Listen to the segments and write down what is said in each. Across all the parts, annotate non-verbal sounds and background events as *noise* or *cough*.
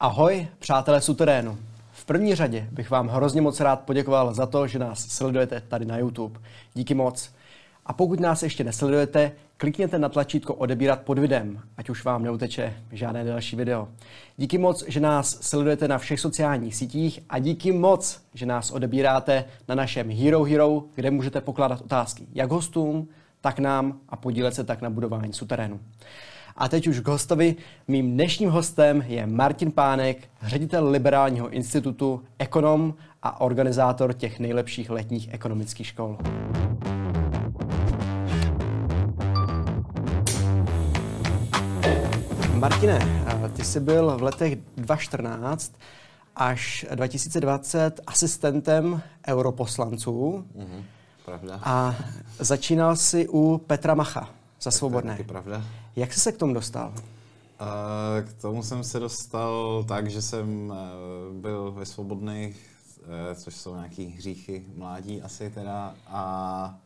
Ahoj, přátelé suterénu. V první řadě bych vám hrozně moc rád poděkoval za to, že nás sledujete tady na YouTube. Díky moc. A pokud nás ještě nesledujete, klikněte na tlačítko odebírat pod videem, ať už vám neuteče žádné další video. Díky moc, že nás sledujete na všech sociálních sítích a díky moc, že nás odebíráte na našem Hero Hero, kde můžete pokládat otázky jak hostům, tak nám a podílet se tak na budování suterénu. A teď už k hostovi. Mým dnešním hostem je Martin Pánek, ředitel Liberálního institutu, ekonom a organizátor těch nejlepších letních ekonomických škol. Martine, ty jsi byl v letech 2014 až 2020 asistentem europoslanců. Mm-hmm, pravda. A začínal si u Petra Macha za Svobodné. To je pravda. Jak jsi se k tomu dostal? K tomu jsem se dostal tak, že jsem eh, byl ve Svobodných, eh, což jsou nějaký hříchy mládí asi teda, a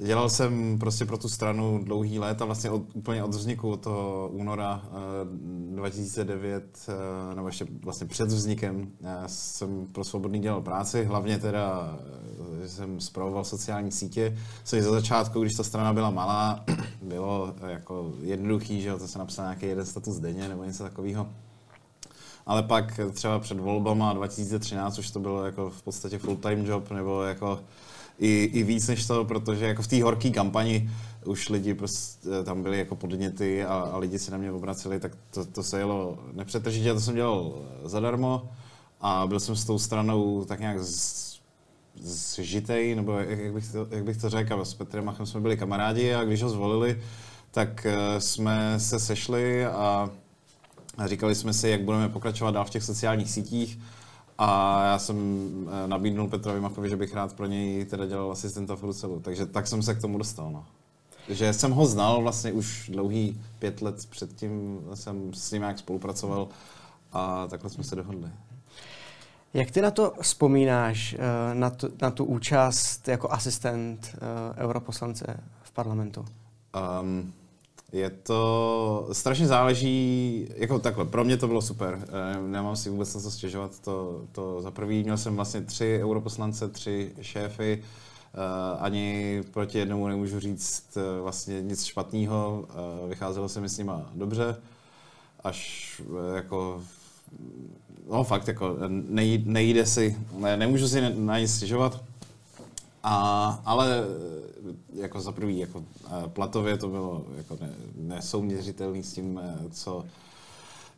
Dělal jsem prostě pro tu stranu dlouhý let a vlastně od, úplně od vzniku od toho února uh, 2009, uh, nebo ještě vlastně před vznikem, uh, jsem pro Svobodný dělal práci, hlavně teda jsem zpravoval sociální sítě, což za začátku, když ta strana byla malá, *clears throat* bylo jako jednoduchý, že to se napsal nějaký jeden status denně nebo něco takového. Ale pak třeba před volbama 2013 už to bylo jako v podstatě full-time job, nebo jako i, i víc než to, protože jako v té horké kampani už lidi prostě tam byli jako podněty a, a lidi se na mě obraceli, tak to, to se jelo nepřetržitě, to jsem dělal zadarmo a byl jsem s tou stranou tak nějak z, zžitej, nebo jak, jak, bych to, jak bych to řekl, s Petrem Machem jsme byli kamarádi a když ho zvolili, tak eh, jsme se sešli a říkali jsme si, jak budeme pokračovat dál v těch sociálních sítích a já jsem eh, nabídnul Petrovi Machovi, že bych rád pro něj teda dělal asistenta v Bruselu. Takže tak jsem se k tomu dostal. No. Že jsem ho znal vlastně už dlouhý pět let předtím, jsem s ním nějak spolupracoval a takhle jsme se dohodli. Jak ty na to vzpomínáš, eh, na tu, na tu účast jako asistent eh, europoslance v parlamentu? Um, je to, strašně záleží, jako takhle, pro mě to bylo super, eh, nemám si vůbec na co stěžovat, to, to za prvý, měl jsem vlastně tři europoslance, tři šéfy, Uh, ani proti jednomu nemůžu říct uh, vlastně nic špatného. Vycházelo se mi s nima dobře, až jako no fakt jako nejde, nejde si, ne, nemůžu si na nic stěžovat. A, ale eh, jako za prvý, jako eh, platově to bylo jako ne, nesouměřitelný s tím, eh, co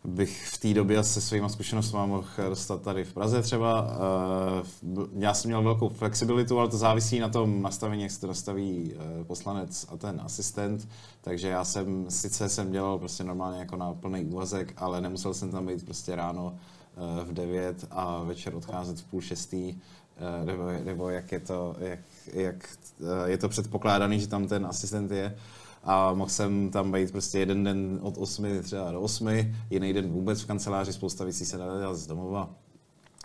bych v té době se svýma zkušenostmi mohl dostat tady v Praze třeba. Já jsem měl velkou flexibilitu, ale to závisí na tom nastavení, jak se to nastaví poslanec a ten asistent. Takže já jsem, sice jsem dělal prostě normálně jako na plný úvazek, ale nemusel jsem tam být prostě ráno v 9 a večer odcházet v půl šestý nebo, nebo jak, je to, jak, jak eh, je to předpokládaný, že tam ten asistent je. A mohl jsem tam být prostě jeden den od 8 třeba do 8, jiný den vůbec v kanceláři, spousta věcí se dá dělat z domova.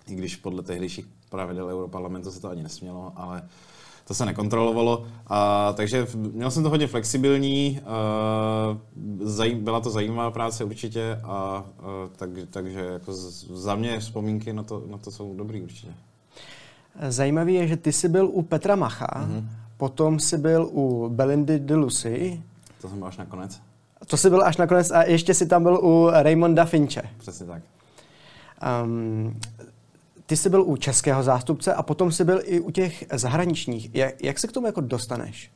I když podle tehdejších pravidel Europarlamentu se to ani nesmělo, ale to se nekontrolovalo. A, takže měl jsem to hodně flexibilní, a, zaj, byla to zajímavá práce určitě, a, a tak, takže jako za mě vzpomínky na to, na to jsou dobrý určitě. Zajímavý je, že ty jsi byl u Petra Macha, mm-hmm. potom jsi byl u Belindy de Lucy. To jsem byl až nakonec. To jsi byl až nakonec a ještě jsi tam byl u Raymonda Finche. Přesně tak. Um, ty jsi byl u českého zástupce a potom jsi byl i u těch zahraničních. Jak, jak se k tomu jako dostaneš?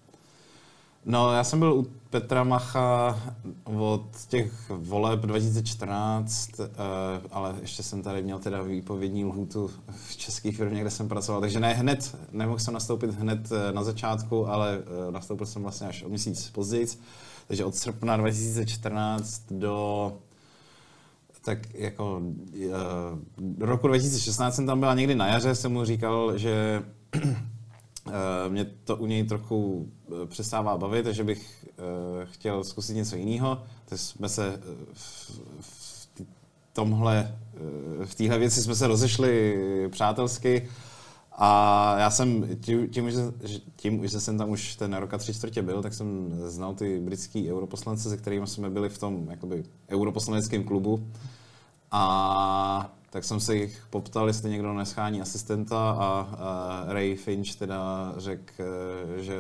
No, já jsem byl u Petra Macha od těch voleb 2014, eh, ale ještě jsem tady měl teda výpovědní lhůtu v české firmě, kde jsem pracoval, takže ne hned, nemohl jsem nastoupit hned eh, na začátku, ale eh, nastoupil jsem vlastně až o měsíc později, takže od srpna 2014 do tak jako do roku 2016 jsem tam byl a někdy na jaře jsem mu říkal, že mě to u něj trochu eh, přestává bavit, takže bych eh, chtěl zkusit něco jiného. Takže jsme se v, tomhle, v téhle věci jsme se rozešli přátelsky a já jsem tím, tím, že, tím, že jsem tam už ten rok a tři čtvrtě byl, tak jsem znal ty britský europoslance, se kterými jsme byli v tom jakoby, europoslaneckém klubu. A tak jsem se jich poptal, jestli někdo neschání asistenta a, a Ray Finch teda řekl, eh, že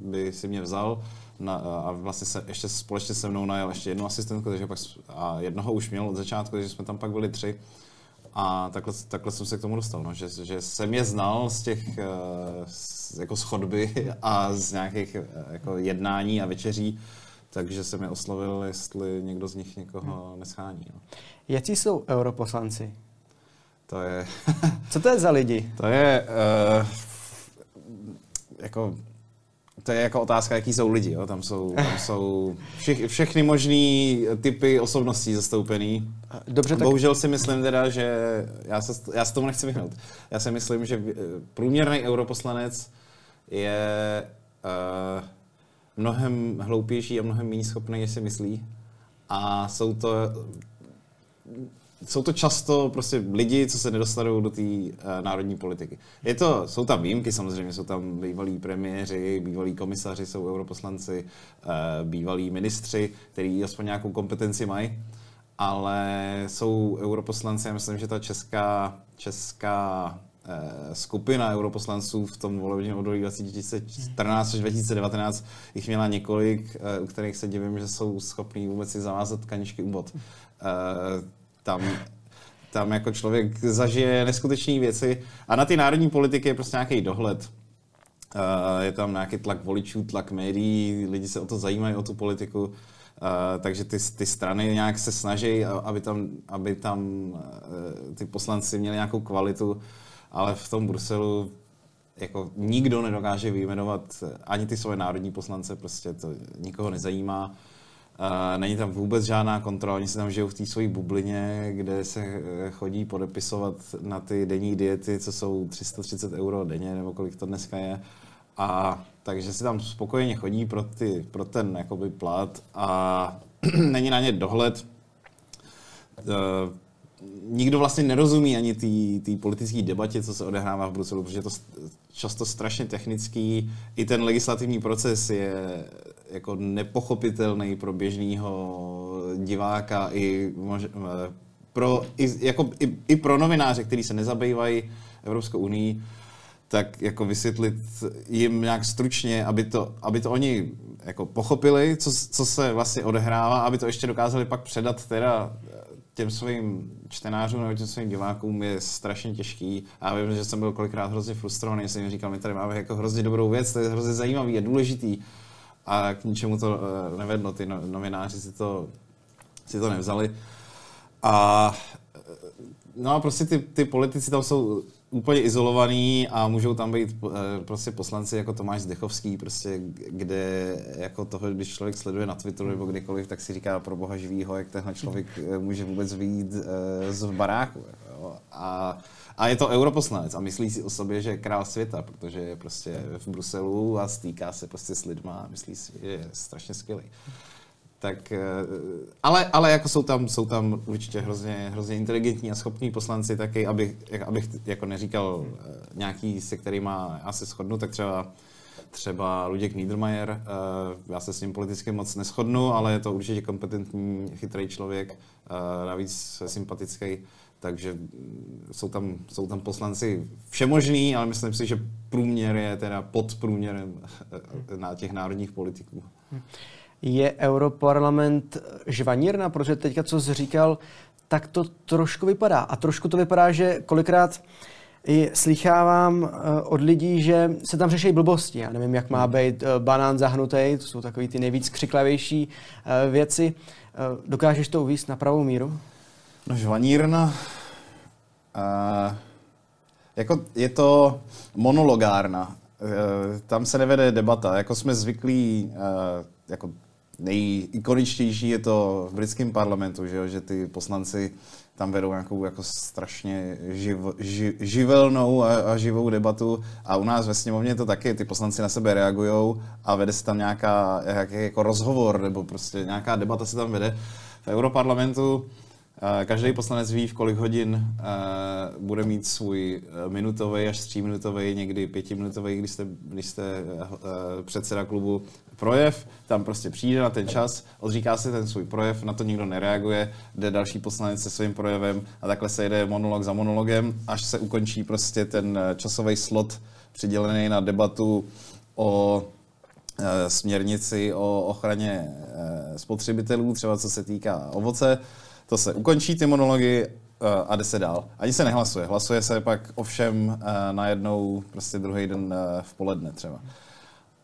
by si mě vzal na, a vlastně se, ještě společně se mnou najel ještě jednu asistentku, takže pak, a jednoho už měl od začátku, takže jsme tam pak byli tři. A takhle, takhle jsem se k tomu dostal, no, že, že jsem je znal z těch eh, z, jako schodby *laughs* a z nějakých eh, jako jednání a večeří, takže jsem je oslovil, jestli někdo z nich někoho neschání. No. Jaký jsou europoslanci? To je... *laughs* Co to je za lidi? To je... Uh, jako to je jako otázka, jaký jsou lidi. Jo? Tam jsou, tam jsou *laughs* všech, všechny možné typy osobností zastoupený. Dobře, tak... Bohužel si myslím teda, že já se, já se tomu nechci vyhnout. Já si myslím, že průměrný europoslanec je uh, mnohem hloupější a mnohem méně schopný, než si myslí. A jsou to jsou to často prostě lidi, co se nedostanou do té uh, národní politiky. Je to, jsou tam výjimky samozřejmě, jsou tam bývalí premiéři, bývalí komisaři, jsou europoslanci, uh, bývalí ministři, kteří aspoň nějakou kompetenci mají, ale jsou europoslanci, já myslím, že ta česká, česká skupina europoslanců v tom volebním období 2014 až 2019 jich měla několik, uh, u kterých se divím, že jsou schopní vůbec si zavázat kaničky u bod. Uh, tam, tam jako člověk zažije neskutečné věci a na ty národní politiky je prostě nějaký dohled. Je tam nějaký tlak voličů, tlak médií, lidi se o to zajímají, o tu politiku, takže ty, ty strany nějak se snaží, aby tam, aby tam ty poslanci měli nějakou kvalitu, ale v tom Bruselu jako nikdo nedokáže vyjmenovat ani ty svoje národní poslance, prostě to nikoho nezajímá. Uh, není tam vůbec žádná kontrola, oni se tam žijou v té své bublině, kde se eh, chodí podepisovat na ty denní diety, co jsou 330 euro denně, nebo kolik to dneska je. A takže si tam spokojeně chodí pro, ty, pro ten jakoby plat a *clears throat* není na ně dohled. Uh, nikdo vlastně nerozumí ani té politické debatě, co se odehrává v Bruselu, protože je to často strašně technický. I ten legislativní proces je jako nepochopitelný pro běžného diváka i, mož, pro, i, jako, i, i pro novináře, kteří se nezabývají Evropskou unii, tak jako vysvětlit jim nějak stručně, aby to, aby to oni jako pochopili, co, co se vlastně odehrává, aby to ještě dokázali pak předat teda těm svým čtenářům nebo těm svým divákům je strašně těžký. A vím, že jsem byl kolikrát hrozně frustrovaný, jsem jim říkal, my tady máme jako hrozně dobrou věc, to je hrozně zajímavý a důležitý. A k ničemu to uh, nevedlo, ty no, novináři si to, si to nevzali. A no a prostě ty, ty politici tam jsou úplně izolovaný a můžou tam být eh, prostě poslanci jako Tomáš Zdechovský, prostě, kde jako toho, když člověk sleduje na Twitteru nebo kdekoliv, tak si říká pro boha živýho, jak tenhle člověk eh, může vůbec vyjít eh, z baráku. A, a je to europoslanec a myslí si o sobě, že je král světa, protože je prostě v Bruselu a stýká se prostě s lidma a myslí si, že je strašně skvělý tak, eh, ale, ale jako jsou tam, jsou tam určitě hrozně, hrozně inteligentní a schopní poslanci taky, abych, abych jako neříkal eh, nějaký, se kterými asi shodnu, tak třeba třeba Luděk Niedermayer, eh, já se s ním politicky moc neschodnu, ale je to určitě kompetentní, chytrý člověk, navíc sympatický, takže jsou tam, jsou tam poslanci všemožný, ale myslím si, že průměr je teda pod průměrem na těch národních politiků. Hm je Europarlament žvanírna, protože teďka, co jsi říkal, tak to trošku vypadá. A trošku to vypadá, že kolikrát i slychávám eh, od lidí, že se tam řeší blbosti. Já nevím, jak má být eh, banán zahnutý, to jsou takové ty nejvíc křiklavější eh, věci. Dokážeš to uvíct na pravou míru? No žvanírna, uh, jako je to monologárna. Uh, tam se nevede debata. Jako jsme zvyklí, uh, jako nejikoničtější je to v britském parlamentu, že, jo, že ty poslanci tam vedou nějakou jako strašně živ, ži, živelnou a, a živou debatu. A u nás ve sněmovně to taky, ty poslanci na sebe reagují a vede se tam nějaká nějaký jako rozhovor nebo prostě nějaká debata se tam vede. V Europarlamentu Každý poslanec ví, v kolik hodin bude mít svůj minutový až tříminutový, někdy pětiminutový, když jste, když jste předseda klubu, projev, tam prostě přijde na ten čas, odříká si ten svůj projev, na to nikdo nereaguje, jde další poslanec se svým projevem a takhle se jede monolog za monologem, až se ukončí prostě ten eh, časový slot přidělený na debatu o e, směrnici o ochraně e, spotřebitelů, třeba co se týká ovoce. To se ukončí ty monology a jde se dál. Ani se nehlasuje. Hlasuje se pak ovšem najednou prostě druhý den v poledne třeba.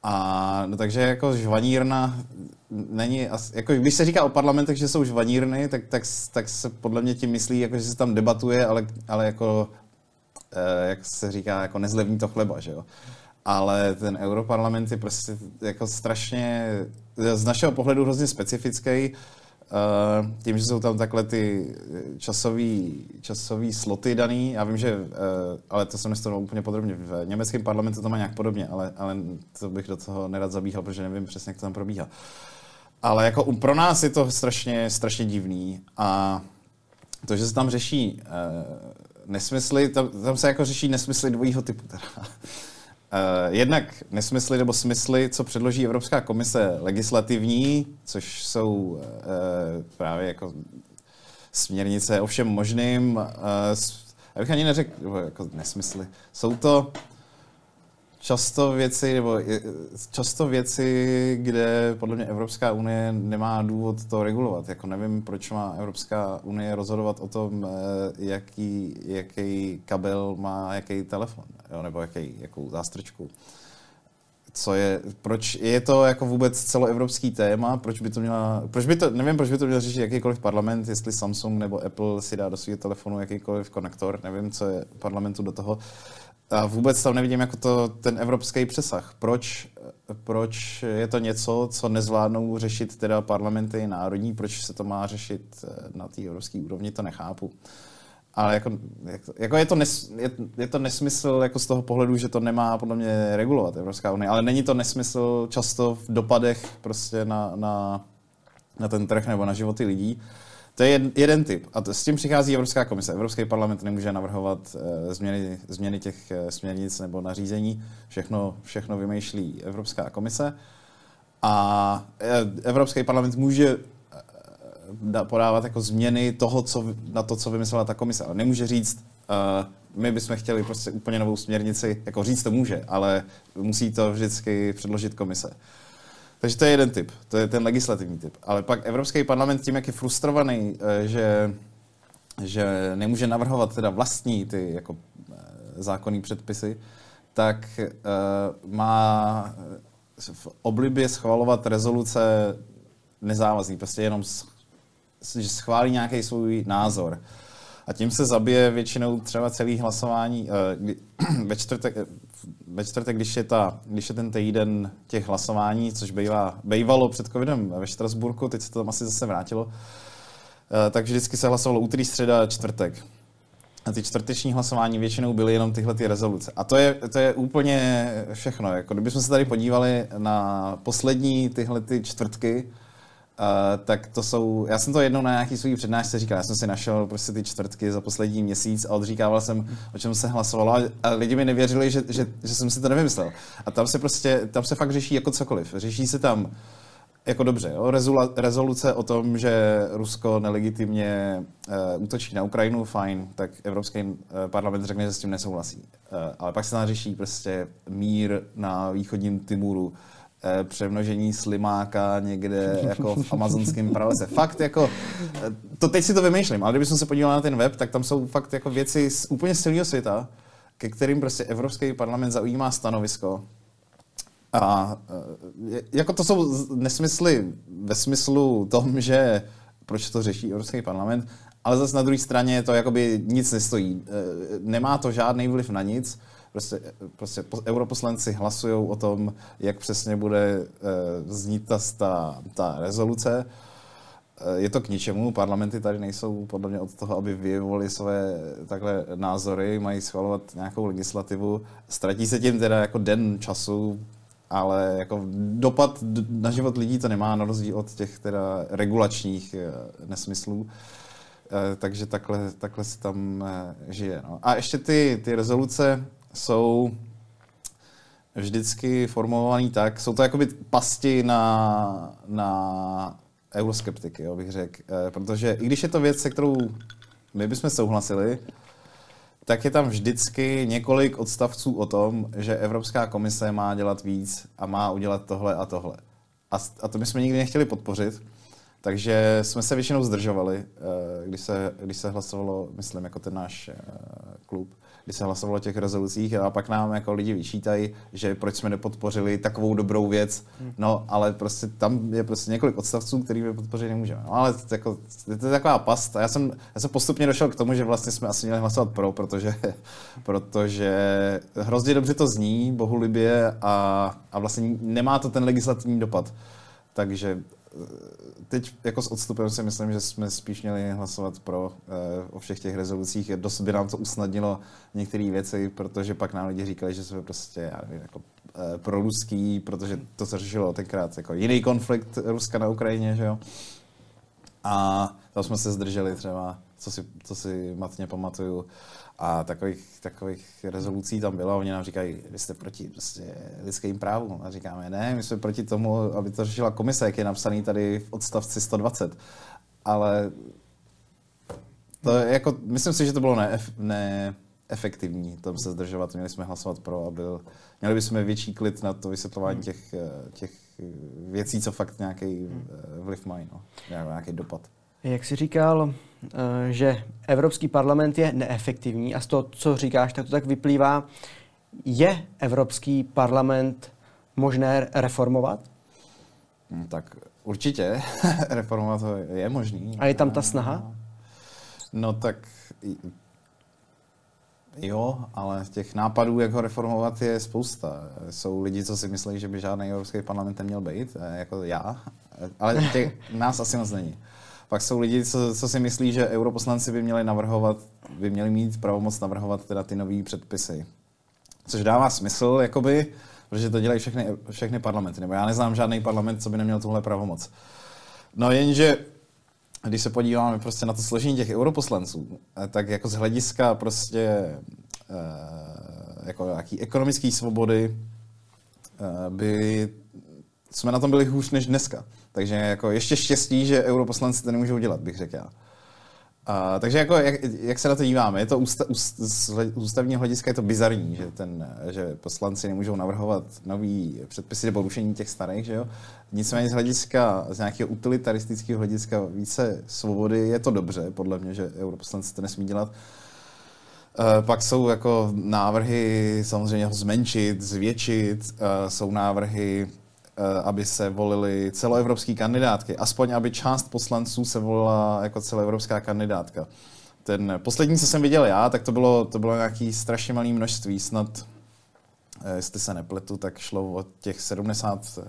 A no, takže jako žvanírna není, jako když se říká o parlamentech, že jsou žvanírny, tak, tak, tak se podle mě tím myslí, jako, že se tam debatuje, ale, ale jako, eh, jak se říká, jako nezlevní to chleba, že jo. Ale ten europarlament je prostě jako strašně, z našeho pohledu hrozně specifický, Uh, tím, že jsou tam takhle ty časový, časový sloty daný, já vím, že, uh, ale to jsem nestudoval úplně podrobně, v německém parlamentu to má nějak podobně, ale, ale to bych do toho nerad zabíhal, protože nevím přesně, jak to tam probíhá. Ale jako pro nás je to strašně, strašně divný a to, že se tam řeší uh, nesmysly, tam, tam se jako řeší nesmysly dvojího typu. Teda. Uh, jednak nesmysly nebo smysly, co předloží Evropská komise legislativní, což jsou uh, právě jako směrnice o všem možným, uh, já bych ani neřekl, jako nesmysly. Jsou to často věci, nebo často věci, kde podle mě Evropská unie nemá důvod to regulovat. Jako nevím, proč má Evropská unie rozhodovat o tom, eh, jaký, jaký kabel má jaký telefon, jo, nebo jaký, jakou zástrčku. Co je, proč je to jako vůbec celoevropský téma, proč by to měla, proč by to, nevím, proč by to měl řešit jakýkoliv parlament, jestli Samsung nebo Apple si dá do svého telefonu jakýkoliv konektor, nevím, co je parlamentu do toho. A vůbec tam nevidím jako to, ten evropský přesah. Proč, proč je to něco, co nezvládnou řešit teda parlamenty národní, proč se to má řešit eh, na té evropské úrovni, to nechápu. Ale jako, jako je, to nes, je, je to nesmysl jako z toho pohledu, že to nemá podle mě regulovat Evropská unie, ale není to nesmysl často v dopadech prostě na, na, na ten trh nebo na životy lidí. To je jeden typ. A to, s tím přichází Evropská komise. Evropský parlament nemůže navrhovat uh, změny, změny těch uh, směrnic nebo nařízení. Všechno, všechno vymýšlí Evropská komise. A uh, Evropský parlament může uh, podávat jako změny toho, co, na to, co vymyslela ta komise. Ale nemůže říct, uh, my bychom chtěli prostě úplně novou směrnici, jako říct to může, ale musí to vždycky předložit komise. Takže to je jeden typ, to je ten legislativní typ. Ale pak Evropský parlament tím, jak je frustrovaný, eh, že, že nemůže navrhovat teda vlastní ty jako eh, zákonní předpisy, tak uh, má v oblibě schvalovat rezoluce nezávazný, prostě jenom že schválí nějaký svůj názor. A tím se zabije většinou třeba celý hlasování. *clears throat* Ve čtvrtek, ve čtvrtek, když je, ta, když je ten týden těch hlasování, což bývá, bývalo před covidem ve Štrasburku, teď se to tam asi zase vrátilo, eh, tak vždycky se hlasovalo úterý, středa, čtvrtek. A ty čtvrteční hlasování většinou byly jenom tyhle ty rezoluce. A to je, to je úplně všechno. Jako kdybychom se tady podívali na poslední tyhle ty čtvrtky, Uh, tak to jsou, já jsem to jednou na nějaký svůj přednášce říkal, já jsem si našel prostě ty čtvrtky za poslední měsíc a odříkával jsem, o čem se hlasovalo a lidi mi nevěřili, že, že, že jsem si to nevymyslel. A tam se prostě, tam se fakt řeší jako cokoliv. Řeší se tam jako dobře, jo, rezula, rezoluce o tom, že Rusko nelegitimně uh, útočí na Ukrajinu, fajn, tak Evropský uh, parlament řekne, že s tím nesouhlasí. Uh, ale pak se tam řeší prostě mír na východním Timuru, Eh, přemnožení slimáka někde jako v amazonském pralese. Fakt jako, eh, to teď si to vymýšlím, ale kdybychom se podívali na ten web, tak tam jsou fakt jako věci z úplně celého světa, ke kterým prostě Evropský parlament zaujímá stanovisko. A eh, jako to jsou nesmysly ve smyslu tom, že proč to řeší Evropský parlament, ale zase na druhé straně to jakoby nic nestojí. Nemá to žádný vliv na nic prostě, prostě europoslanci hlasují o tom, jak přesně bude uh, znít ta, ta, ta rezoluce. Uh, je to k ničemu, parlamenty tady nejsou podle mě od toho, aby vyjevovali své takhle názory, mají schvalovat nějakou legislativu. Ztratí se tím teda jako den času, ale jako dopad na život lidí to nemá, na rozdíl od těch teda regulačních uh, nesmyslů. Takže takhle, takhle se tam žije. No. A ještě ty, ty rezoluce, jsou vždycky formulovaný tak, jsou to jakoby pasti na, na euroskeptiky, jo, bych řekl. E, protože i když je to věc, se kterou my bychom souhlasili, tak je tam vždycky několik odstavců o tom, že Evropská komise má dělat víc a má udělat tohle a tohle. A, a to my jsme nikdy nechtěli podpořit, takže jsme se většinou zdržovali, eh, když se, když se hlasovalo, myslím, jako ten náš eh, klub, když se hlasovalo o těch rezolucích a pak nám jako lidi vyčítají, že proč jsme nepodpořili takovou dobrou věc, no ale prostě tam je prostě několik odstavců, který my podpořit nemůžeme. No, ale to, jako, to je taková past a já jsem, já jsem postupně došel k tomu, že vlastně jsme asi měli hlasovat pro, protože, *laughs* protože hrozně dobře to zní, bohulibě a, a vlastně nemá to ten legislativní dopad. Takže teď jako s odstupem si myslím, že jsme spíš měli hlasovat pro eh, o všech těch rezolucích. Dost by nám to usnadnilo některé věci, protože pak nám lidi říkali, že jsme prostě, já nevím, jako eh, pro ruský, protože to se řešilo tenkrát jako jiný konflikt Ruska na Ukrajině, že jo. A tam jsme se zdrželi třeba, co si, co si matně pamatuju. A takových, takových rezolucí tam bylo. Oni nám říkají, vy jste proti prostě lidským právům. A říkáme, ne, my jsme proti tomu, aby to řešila komise, jak je napsaný tady v odstavci 120. Ale to je jako, myslím si, že to bylo neef, neefektivní tam se zdržovat. Měli jsme hlasovat pro a byl, měli bychom větší klid na to vysvětlování těch, těch věcí, co fakt nějaký vliv mají, no. nějaký dopad. Jak jsi říkal, eh, že Evropský parlament je neefektivní a z toho, co říkáš, tak to tak vyplývá. Je Evropský parlament možné reformovat? Hmm, tak určitě *laughs* reformovat je možný. A je tam ta snaha? No tak jo, ale těch nápadů, jak ho reformovat, je spousta. Jsou lidi, co si myslí, že by žádný Evropský parlament neměl být, eh, jako já, ale těch, nás asi moc není. Pak jsou lidi, co, co si myslí, že europoslanci by měli navrhovat, by měli mít pravomoc navrhovat teda ty nové předpisy. Což dává smysl, jakoby, protože to dělají všechny, všechny parlamenty. Nebo já neznám žádný parlament, co by neměl tuhle pravomoc. No jenže, když se podíváme prostě na to složení těch europoslanců, eh, tak jako z hlediska prostě eh, jako nějaký ekonomické svobody eh, by jsme na tom byli hůř než dneska. Takže jako ještě štěstí, že europoslanci to nemůžou dělat, bych řekl já. A, takže jako, jak, jak, se na to díváme, je to ústa, úst, z ústavního hlediska je to bizarní, že, ten, že poslanci nemůžou navrhovat nový předpisy nebo rušení těch starých, že jo? Nicméně z hlediska, z nějakého utilitaristického hlediska více svobody je to dobře, podle mě, že europoslanci to nesmí dělat. E, pak jsou jako návrhy samozřejmě ho zmenšit, zvětšit, e, jsou návrhy aby se volili celoevropské kandidátky. Aspoň, aby část poslanců se volila jako celoevropská kandidátka. Ten poslední, co jsem viděl já, tak to bylo, to bylo nějaký strašně malý množství, snad, eh, jestli se nepletu, tak šlo o těch 70 eh,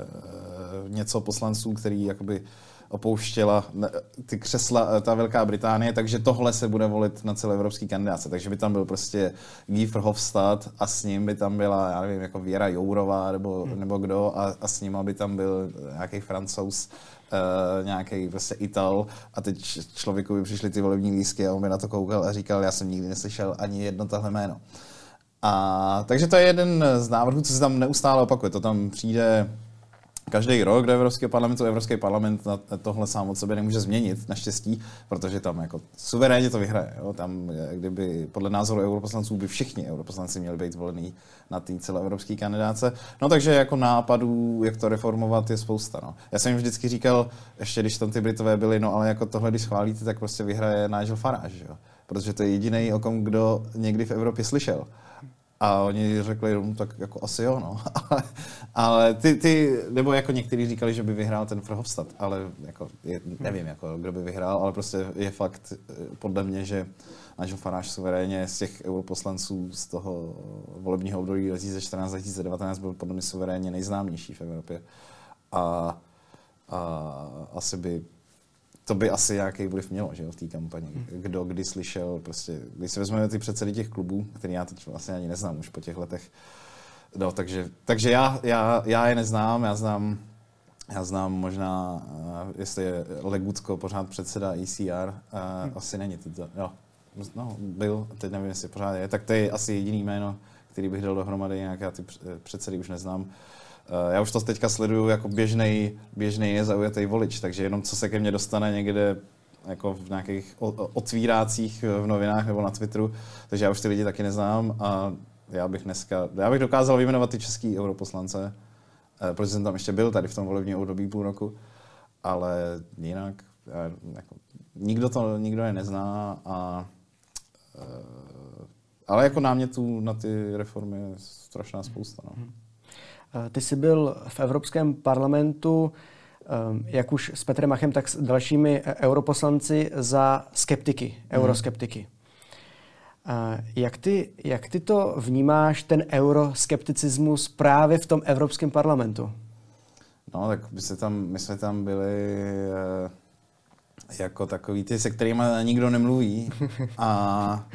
něco poslanců, který jakoby opouštěla ty křesla eh, ta Velká Británie, takže tohle se bude volit na celé evropský kandidáce. Takže by tam byl prostě Guy Verhofstadt a s ním by tam byla, já nevím, jako Věra Jourová nebo, hmm. nebo kdo a, a s ním by tam byl nějaký francouz, uh, nějaký prostě Ital a teď člověku by přišly ty volební lístky a on by na to koukal a říkal, já jsem nikdy neslyšel ani jedno tahle jméno. A, takže to je jeden z návrhů, co se tam neustále opakuje. To tam přijde každý rok do Evropského parlamentu. Evropský parlament na tohle sám od sebe nemůže změnit, naštěstí, protože tam jako suverénně to vyhraje. Jo? Tam, kdyby podle názoru europoslanců by všichni europoslanci měli být volení na té celoevropské kandidáce. No takže jako nápadů, jak to reformovat, je spousta. No. Já jsem jim vždycky říkal, ještě když tam ty Britové byli, no ale jako tohle, když schválíte, tak prostě vyhraje Nigel Farage, jo? protože to je jediný, o kom kdo někdy v Evropě slyšel. A oni řekli, no, tak jako asi jo, no. *laughs* ale, ty, ty, nebo jako někteří říkali, že by vyhrál ten Verhofstadt, ale jako, je, nevím, jako, kdo by vyhrál, ale prostě je fakt eh, podle mě, že Nigel Farage suverénně z těch europoslanců z toho volebního období 2014-2019 byl podle mě suverénně nejznámější v Evropě. A, a asi by to by asi nějaký vliv mělo, že jo, v té kampani. Hmm. Kdo kdy slyšel, prostě, když si vezmeme ty předsedy těch klubů, který já teď vlastně ani neznám už po těch letech, no, takže, takže já, já, já je neznám, já znám já znám možná, uh, jestli je Legutko pořád předseda ECR, uh, hmm. asi není to, jo, no, byl, teď nevím, jestli pořád je, tak to je asi jediný jméno, který bych dal dohromady, nějak já ty předsedy už neznám. Já už to teďka sleduju jako běžný, běžný nezaujatý volič, takže jenom co se ke mně dostane někde jako v nějakých otvírácích v novinách nebo na Twitteru, takže já už ty lidi taky neznám a já bych dneska, já bych dokázal vyjmenovat ty český europoslance, eh, protože jsem tam ještě byl tady v tom volebním období půl roku, ale jinak jako, nikdo to nikdo je nezná a eh, ale jako námětů na ty reformy je strašná spousta. No. Eh, ty jsi byl v Evropském parlamentu jak už s Petrem Machem, tak s dalšími europoslanci za skeptiky, mhm. euroskeptiky. Jak ty, jak ty to vnímáš, ten euroskepticismus právě v tom Evropském parlamentu? No, tak my jsme tam, my jsme tam byli eh, jako takový ty, se kterými nikdo nemluví. A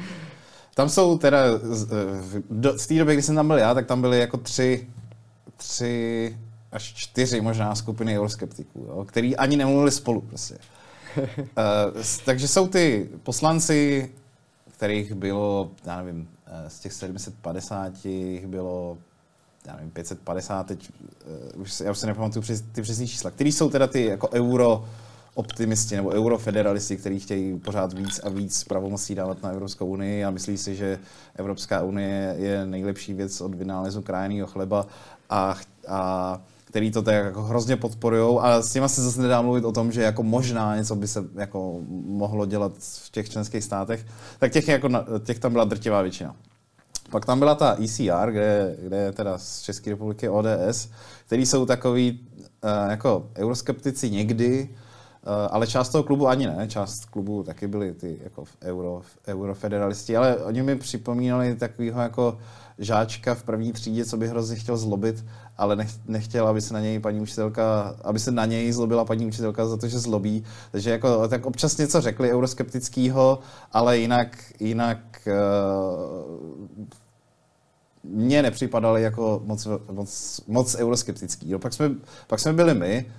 tam jsou teda, z, z té doby, kdy jsem tam byl já, tak tam byly jako tři, tři až čtyři možná skupiny euroskeptiků, jo, který ani nemluvili spolu prostě. *laughs* uh, takže jsou ty poslanci kterých bylo, já nevím, eh, z těch 750 jich bylo já nevím, 550, teď, uh, už, já už se nepamatuju přes, ty přesné čísla, který jsou teda ty jako euro optimisti nebo eurofederalisti, kteří chtějí pořád víc a víc pravomocí dávat na Evropskou unii a myslí si, že Evropská unie je nejlepší věc od vynálezu krajeného chleba a, a který to tak jako hrozně podporují a s těma se zase nedá mluvit o tom, že jako možná něco by se jako mohlo dělat v těch členských státech, tak těch, jako, těch tam byla drtivá většina. Pak tam byla ta ECR, kde, kde je teda z České republiky ODS, který jsou takový uh, jako euroskeptici někdy, uh, ale část toho klubu ani ne, část klubu taky byli ty jako euro, eurofederalisti, ale oni mi připomínali takového jako žáčka v první třídě, co by hrozně chtěl zlobit ale nech, nechtěla, aby se na něj paní učitelka, aby se na něj zlobila paní učitelka za to, že zlobí. Takže jako, tak občas něco řekli euroskeptického, ale jinak, jinak uh, mně nepřipadali jako moc, moc, moc euroskeptický. Jo, pak, jsme, pak jsme byli my,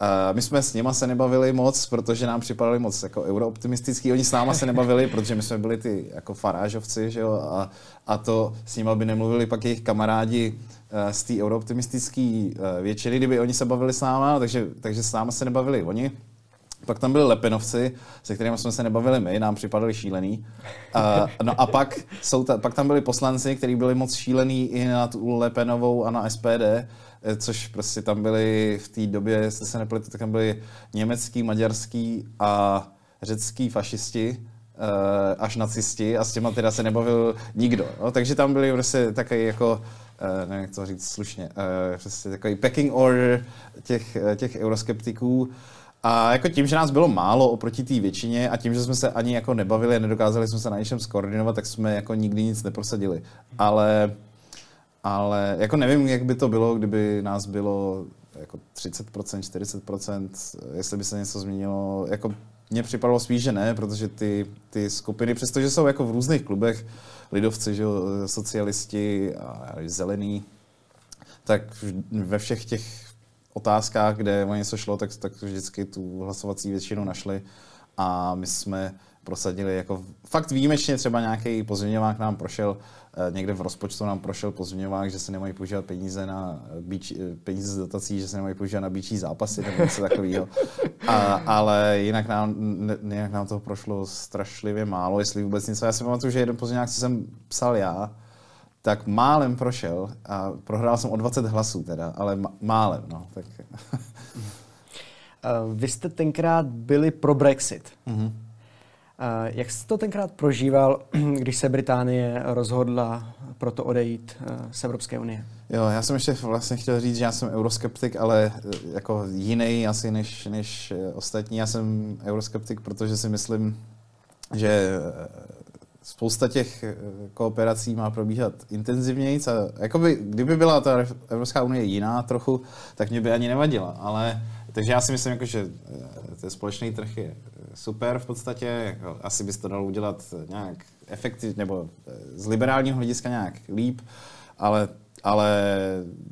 Uh, my jsme s nima se nebavili moc, protože nám připadali moc jako eurooptimistický. Oni s náma se nebavili, *laughs* protože my jsme byli ty jako farážovci, že jo, a, a to s nima by nemluvili pak jejich kamarádi uh, z té eurooptimistické uh, většiny, kdyby oni se bavili s náma, takže, takže s náma se nebavili oni. Pak tam byli Lepenovci, se kterými jsme se nebavili my, nám připadali šílený. Uh, no a pak, jsou ta, pak tam byli poslanci, kteří byli moc šílený i na tu Lepenovou a na SPD, Eh, což prostě tam byly v té době, jestli se nepletu, tak tam byli německý, maďarský a řecký fašisti, eh, až nacisti a s těma teda se nebavil nikdo. No, takže tam byly prostě takový jako, eh, nevím, jak to říct slušně, prostě takový packing order těch, těch euroskeptiků. A jako tím, že nás bylo málo oproti té většině a tím, že jsme se ani jako nebavili a nedokázali jsme se na něčem skoordinovat, tak jsme jako nikdy nic neprosadili. Ale ale jako nevím, jak by to bylo, kdyby nás bylo jako 30%, 40%, jestli by se něco změnilo. Jako mně připadalo spíš, že ne, protože ty, ty skupiny, přestože jsou jako v různých klubech, lidovci, že, socialisti a zelený, tak ve všech těch otázkách, kde o něco šlo, tak, tak vždycky tu hlasovací většinu našli a my jsme prosadili jako fakt výjimečně třeba nějaký pozměňovák nám prošel, eh, někde v rozpočtu nám prošel pozměňovák, že se nemají používat peníze na beach, eh, peníze z dotací, že se nemají používat na bíčí zápasy nebo něco takového. A, ale jinak nám, jinak nám toho prošlo strašlivě málo, jestli vůbec něco. Já si pamatuju, že jeden pozměňovák, co jsem psal já, tak málem prošel a prohrál jsem o 20 hlasů teda, ale málem, no. Tak. Vy jste tenkrát byli pro Brexit. Mm-hmm. Jak jste to tenkrát prožíval, *clears throat* když se Británie rozhodla pro to odejít eh, z Evropské unie? Jo, já jsem ještě vlastně chtěl říct, že já jsem euroskeptik, ale eh, jako jiný asi než, než eh, ostatní. Já jsem euroskeptik, protože si myslím, že spousta těch kooperací má probíhat intenzivněji. A jakoby, kdyby byla ta Evropská unie jiná trochu, tak mě by ani nevadila. Ale, takže já si myslím, jako, že ten společný trh je super v podstatě, jako asi bys to dal udělat nějak efektivně, nebo eh, z liberálního hlediska nějak líp, ale ale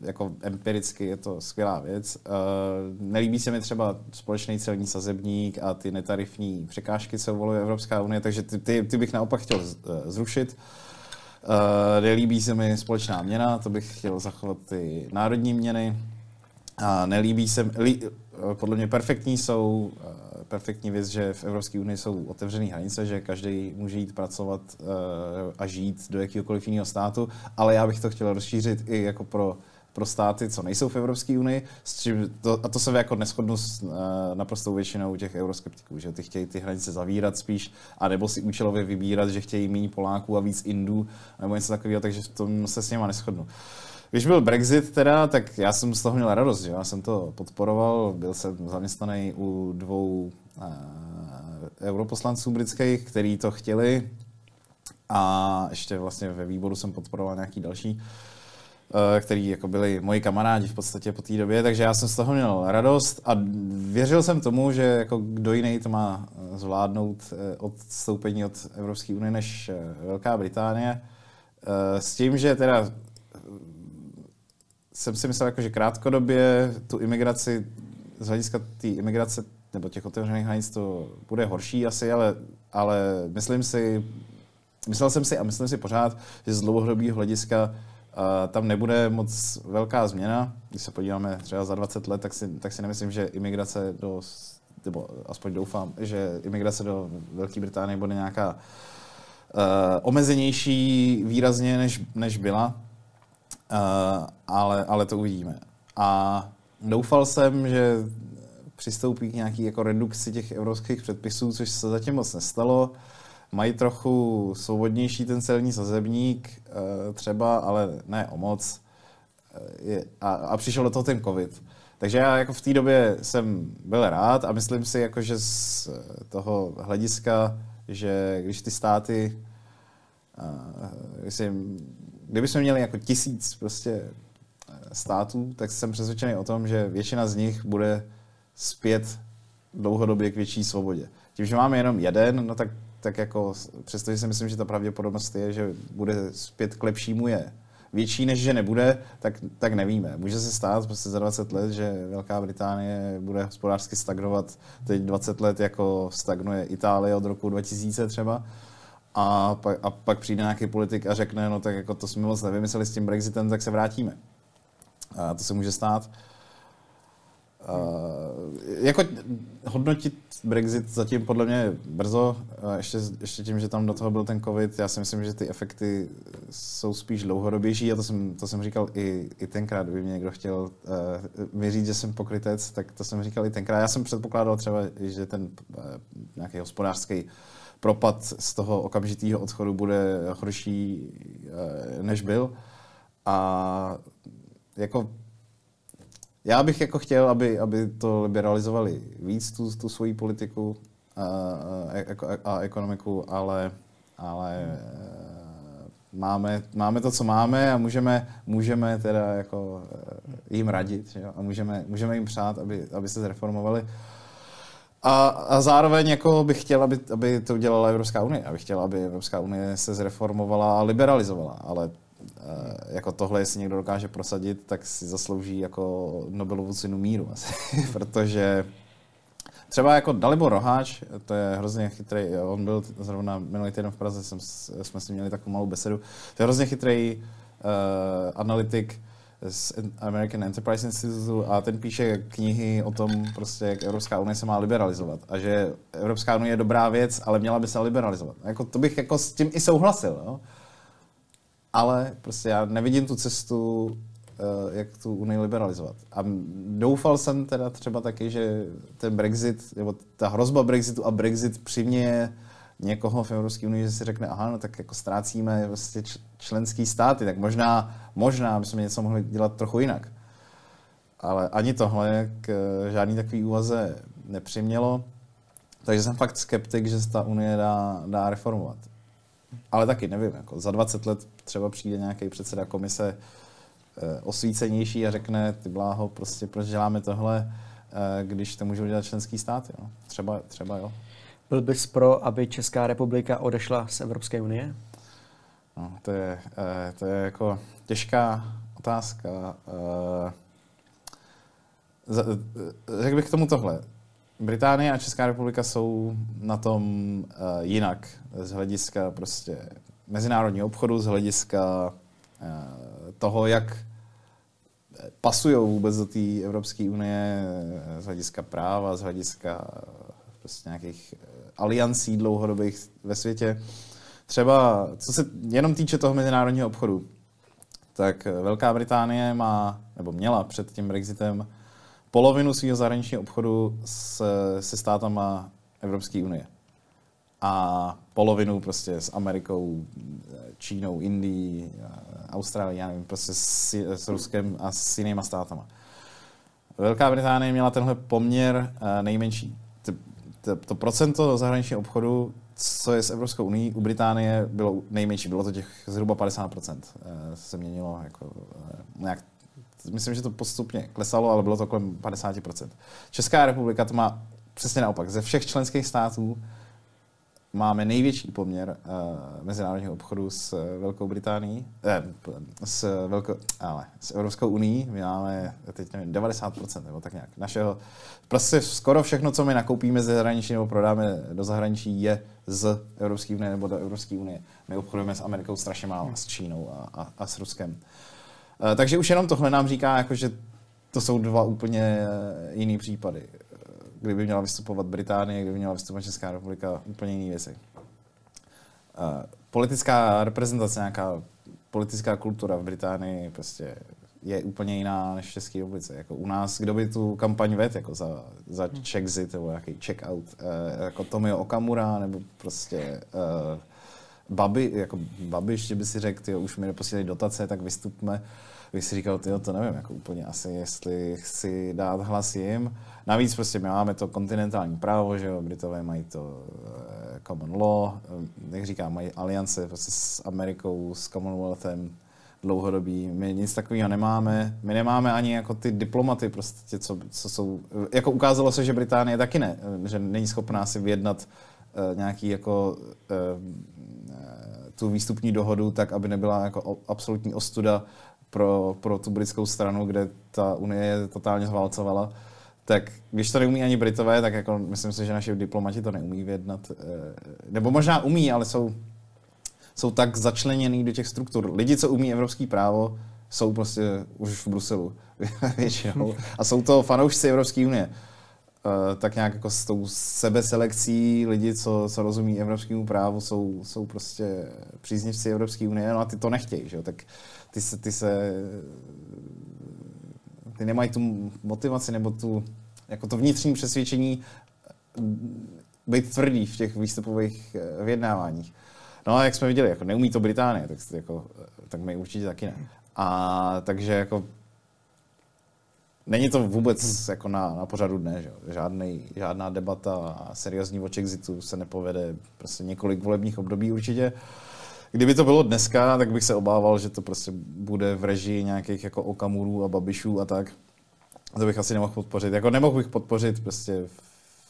jako empiricky je to skvělá věc. Uh, nelíbí se mi třeba společný celní sazebník a ty netarifní překážky, co uvoluje Evropská unie, takže ty, ty, ty bych naopak chtěl eh, zrušit. nelíbí se mi společná měna, to bych chtěl zachovat ty národní měny. A nelíbí se, lí, podle mě perfektní jsou, perfektní věc, že v Evropské unii jsou otevřené hranice, že každý může jít pracovat a žít do jakéhokoliv jiného státu, ale já bych to chtěl rozšířit i jako pro pro státy, co nejsou v Evropské unii, s čím to, a to se jako neschodnu s uh, naprostou většinou těch euroskeptiků, že ty chtějí ty hranice zavírat spíš, a nebo si účelově vybírat, že chtějí méně Poláků a víc Indů, nebo něco takového, takže v tom se s nima neschodnu. Když byl Brexit teda, tak já jsem z toho měl radost, že já jsem to podporoval, byl jsem zaměstnaný u dvou uh, europoslanců britských, kteří to chtěli. A ještě vlastně ve výboru jsem podporoval nějaký další Eh, který jako byli moji kamarádi v podstatě po té době, takže já jsem z toho měl radost a věřil jsem tomu, že jako kdo jiný to má eh, zvládnout odstoupení od Evropské unie než Velká Británie. S tím, že teda jsem si myslel, jako, že krátkodobě tu imigraci, z hlediska té imigrace nebo těch otevřených hranic to bude horší asi, ale, ale myslím si, myslel jsem si a myslím si pořád, že z dlouhodobého hlediska tam nebude moc velká změna. Když se podíváme třeba za 20 let, tak si, tak si nemyslím, že imigrace do, nebo aspoň doufám, že imigrace do Velké Británie bude nějaká uh, omezenější výrazně, než, než byla, uh, ale, ale to uvidíme. A doufal jsem, že přistoupí k nějaký jako redukci těch evropských předpisů, což se zatím moc nestalo. Mají trochu svobodnější ten celní sazebník eh, třeba, ale ne o moc. Eh, a, a přišel do toho ten covid. Takže já jako v té době jsem byl rád a myslím si, jako, že z toho hlediska, že když ty státy, eh, kdyby jsme měli jako tisíc prostě států, tak jsem přesvědčený o tom, že většina z nich bude zpět dlouhodobě k větší svobodě. Tím, že máme jenom jeden, no tak tak jako přestože si myslím, že ta pravděpodobnost je, že bude zpět k lepšímu je větší, než že nebude, tak, tak nevíme. Může se stát prostě za 20 let, že Velká Británie bude hospodářsky stagnovat teď 20 let, jako stagnuje Itálie od roku 2000 třeba. A pak, a pak přijde nějaký politik a řekne, no tak jako to jsme moc nevymysleli s tím Brexitem, tak se vrátíme. A to se může stát. Uh, jako hodnotit Brexit zatím podle mě brzo, uh, ještě, ještě tím, že tam do toho byl ten covid, já si myslím, že ty efekty jsou spíš dlouhodobější a to jsem, to jsem říkal i, i tenkrát, kdyby mě někdo chtěl uh, mi říct, že jsem pokrytec, tak to jsem říkal i tenkrát. Já jsem předpokládal třeba, že ten uh, nějaký hospodářský propad z toho okamžitého odchodu bude horší, uh, než byl. A jako já bych jako chtěl, aby, aby to liberalizovali víc, tu, tu svoji politiku a, a, a ekonomiku, ale, ale eh, máme, máme to, co máme a můžeme, můžeme teda jako eh, jim radit že? a můžeme, můžeme jim přát, aby, aby se zreformovali. A, a zároveň jako bych chtěl, aby, aby to udělala Evropská unie. Já bych chtěl, aby Evropská unie se zreformovala a liberalizovala, ale Eh, jako tohle, jestli někdo dokáže prosadit, tak si zaslouží jako Nobelovu cenu míru asi, *laughs* protože třeba jako Dalibor Roháč, to je hrozně chytrý, on byl zrovna minulý týden v Praze, jsem, jsme s ním měli takovou malou besedu, to je hrozně chytrý uh, analytik z American Enterprise Institute a ten píše knihy o tom, prostě, jak Evropská unie se má liberalizovat a že Evropská unie je dobrá věc, ale měla by se liberalizovat. Jako, to bych jako s tím i souhlasil. Jo? ale prostě já nevidím tu cestu, eh, jak tu Unii liberalizovat. A doufal jsem teda třeba taky, že ten Brexit, nebo ta hrozba Brexitu a Brexit přiměje někoho v Evropské unii, že si řekne, aha, no tak jako ztrácíme vlastně členský státy, tak možná, možná bychom něco mohli dělat trochu jinak. Ale ani tohle k žádný takový úvaze nepřimělo. Takže jsem fakt skeptik, že se ta Unie dá, dá reformovat. Ale taky nevím, jako za 20 let třeba přijde nějaký předseda komise eh, osvícenější a řekne, ty bláho, prostě proč děláme tohle, eh, když to můžou dělat členský státy. No. Třeba, třeba jo. Byl bys pro, aby Česká republika odešla z Evropské unie? No, to, je, eh, to je jako těžká otázka. Řekl bych k tomu tohle. Británie a Česká republika jsou na tom jinak z hlediska prostě mezinárodního obchodu, z hlediska toho, jak pasují vůbec do té Evropské unie z hlediska práva, z hlediska prostě nějakých aliancí dlouhodobých ve světě. Třeba, co se jenom týče toho mezinárodního obchodu, tak Velká Británie má, nebo měla před tím Brexitem, polovinu svého zahraničního obchodu s, se státama Evropské unie. A polovinu prostě s Amerikou, Čínou, Indií, Austrálií, já nevím, prostě s, s Ruskem a s jinýma státama. Velká Británie měla tenhle poměr eh, nejmenší. To, to procento zahraničního obchodu, co je s Evropskou unii, u Británie bylo nejmenší. Bylo to těch zhruba 50%. Eh, se měnilo jako eh, nějak myslím, že to postupně klesalo, ale bylo to kolem 50%. Česká republika to má přesně naopak. Ze všech členských států máme největší poměr uh, mezinárodního obchodu s uh, Velkou Británií, eh, s, Velko, ale, s Evropskou unii. My máme teď nevím, 90% nebo tak nějak. Našeho, prostě skoro všechno, co my nakoupíme ze zahraničí nebo prodáme do zahraničí, je z Evropské unie nebo do Evropské unie. My obchodujeme s Amerikou strašně málo, s Čínou a, a, a s Ruskem. Uh, Eh, takže už jenom tohle nám říká, jako, že to jsou dva úplně eh, jiný případy. Eh, kdyby měla vystupovat Británie, kdyby měla vystupovat Česká republika, úplně jiný věci. Politická reprezentace, nějaká politická kultura v Británii prostě je úplně jiná než v České republice. Jako u nás, kdo by tu kampaň vedl jako za, za Czexit nebo nějaký check-out, jako Tomio Okamura nebo prostě uh, Babi, jako Babiš, že by si řekl, už mi neposílají dotace, tak vystupme. Bych si říkal, tyjo, to nevím, jako úplně asi, jestli chci dát hlas jim. Navíc prostě my máme to kontinentální právo, že jo, Britové mají to uh, common law, eh, jak říkám, mají aliance prostě s Amerikou, s Commonwealthem, dlouhodobí. My nic takového nemáme. My nemáme ani jako ty diplomaty, prostě, co, co jsou... Jako ukázalo se, že Británie taky ne, že není schopná si vyjednat uh, nějaký jako uh, tu výstupní dohodu tak, aby nebyla jako absolutní ostuda pro, pro tu britskou stranu, kde ta Unie je totálně zválcovala. Tak když to neumí ani Britové, tak jako myslím si, že naši diplomati to neumí vyjednat. Eh, nebo možná umí, ale jsou, jsou tak začleněný do těch struktur. Lidi, co umí evropský právo, jsou prostě už v Bruselu *laughs* většinou. A jsou to fanoušci Evropské unie. Uh, tak nějak jako s tou sebeselekcí lidi, co, co rozumí evropskému právu, jsou, jsou prostě příznivci Evropské unie, no a ty to nechtějí, že jo? tak ty se, ty se ty nemají tu motivaci nebo tu, jako to vnitřní přesvědčení být tvrdý v těch výstupových eh, vyjednáváních. No a jak jsme viděli, jako neumí to Británie, tak, jako, tak my určitě taky ne. A takže jako Není to vůbec jako na, na pořadu dne, že? Žádnej, žádná debata a seriózní o Chexitu se nepovede prostě několik volebních období určitě. Kdyby to bylo dneska, tak bych se obával, že to prostě bude v režii nějakých jako Okamurů a Babišů a tak. To bych asi nemohl podpořit. Jako nemohl bych podpořit prostě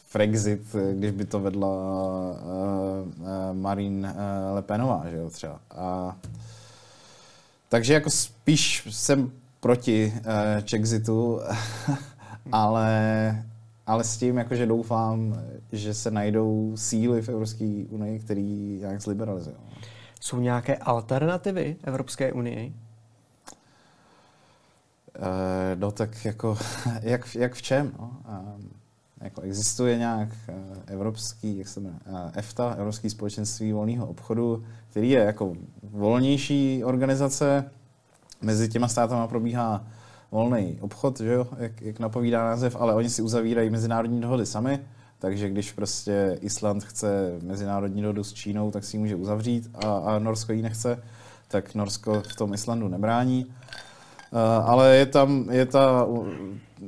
Frexit, když by to vedla uh, uh, Marine uh, Le Penová, že jo, třeba. A, takže jako spíš jsem proti uh, Chexitu, *laughs* ale, ale s tím jakože doufám, že se najdou síly v Evropské unii, který nějak zliberalizují. Jsou nějaké alternativy Evropské unii? Uh, no tak jako, *laughs* jak, jak v čem? No? Um, jako existuje nějak uh, evropský, jak se jmenuje, uh, EFTA, Evropský společenství volného obchodu, který je jako volnější organizace, mezi těma státama probíhá volný obchod, že jo, jak, jak napovídá název, ale oni si uzavírají mezinárodní dohody sami, takže když prostě Island chce mezinárodní dohodu s Čínou, tak si ji může uzavřít a, a Norsko ji nechce, tak Norsko v tom Islandu nebrání. Uh, ale je tam, je, ta,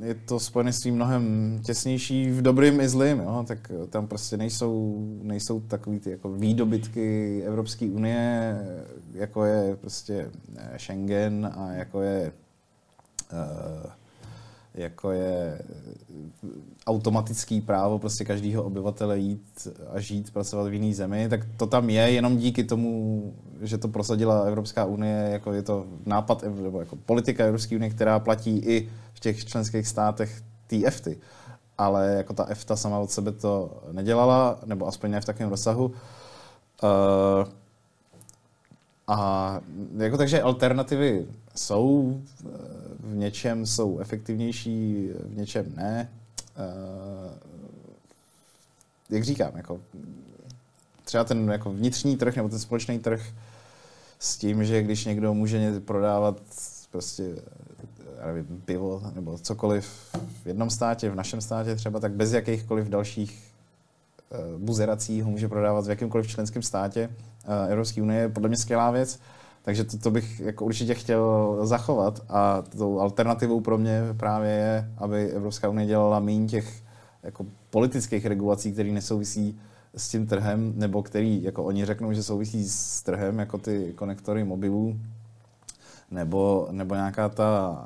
je to spojenství mnohem těsnější v dobrým i zlým, jo? tak tam prostě nejsou, nejsou takový ty jako výdobytky Evropské unie, jako je prostě eh, Schengen a jako je uh, jako je automatický právo prostě každého obyvatele jít a žít, pracovat v jiné zemi, tak to tam je jenom díky tomu, že to prosadila Evropská unie, jako je to nápad, nebo jako politika Evropské unie, která platí i v těch členských státech té EFTY. Ale jako ta EFTA sama od sebe to nedělala, nebo aspoň ne v takovém rozsahu. Uh, a jako takže alternativy jsou, v něčem jsou efektivnější, v něčem ne. Jak říkám, jako třeba ten jako vnitřní trh nebo ten společný trh s tím, že když někdo může prodávat prostě nevím, pivo nebo cokoliv v jednom státě, v našem státě třeba, tak bez jakýchkoliv dalších uh, buzerací ho může prodávat v jakémkoliv členském státě Evropské unie, je podle mě skvělá věc. Takže to, to bych jako určitě chtěl zachovat a tou alternativou pro mě právě je, aby Evropská unie dělala méně těch jako politických regulací, které nesouvisí s tím trhem, nebo který, jako oni řeknou, že souvisí s trhem, jako ty konektory mobilů, nebo, nebo nějaká ta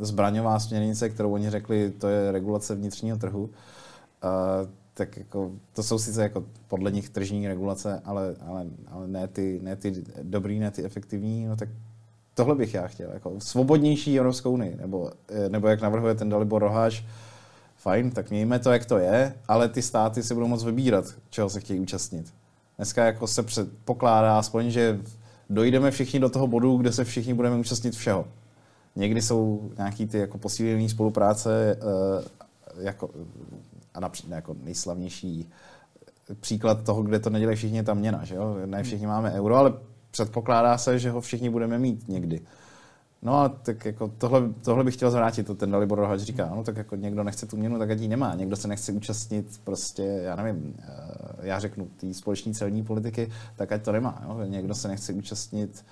eh, zbraňová směrnice, kterou oni řekli, to je regulace vnitřního trhu. Uh, tak jako, to jsou sice jako podle nich tržní regulace, ale, ale, ale ne, ty, ne ty dobrý, ne ty efektivní, no tak tohle bych já chtěl, jako svobodnější Evropskou unii, nebo, eh, nebo jak navrhuje ten Dalibor Roháš, fajn, tak mějme to, jak to je, ale ty státy si budou moct vybírat, čeho se chtějí účastnit. Dneska jako se předpokládá aspoň, že dojdeme všichni do toho bodu, kde se všichni budeme účastnit všeho. Někdy jsou nějaký ty jako posílené spolupráce, uh, jako, a například jako nejslavnější příklad toho, kde to nedělají všichni, je ta měna, že jo? Ne všichni máme euro, ale předpokládá se, že ho všichni budeme mít někdy. No a tak jako tohle, tohle bych chtěl zvrátit, to ten Dalibor Rohač říká, no tak jako někdo nechce tu měnu, tak ať ji nemá, někdo se nechce účastnit prostě, já nevím, eh, já řeknu, té společné celní politiky, tak ať to nemá, jo? někdo se nechce účastnit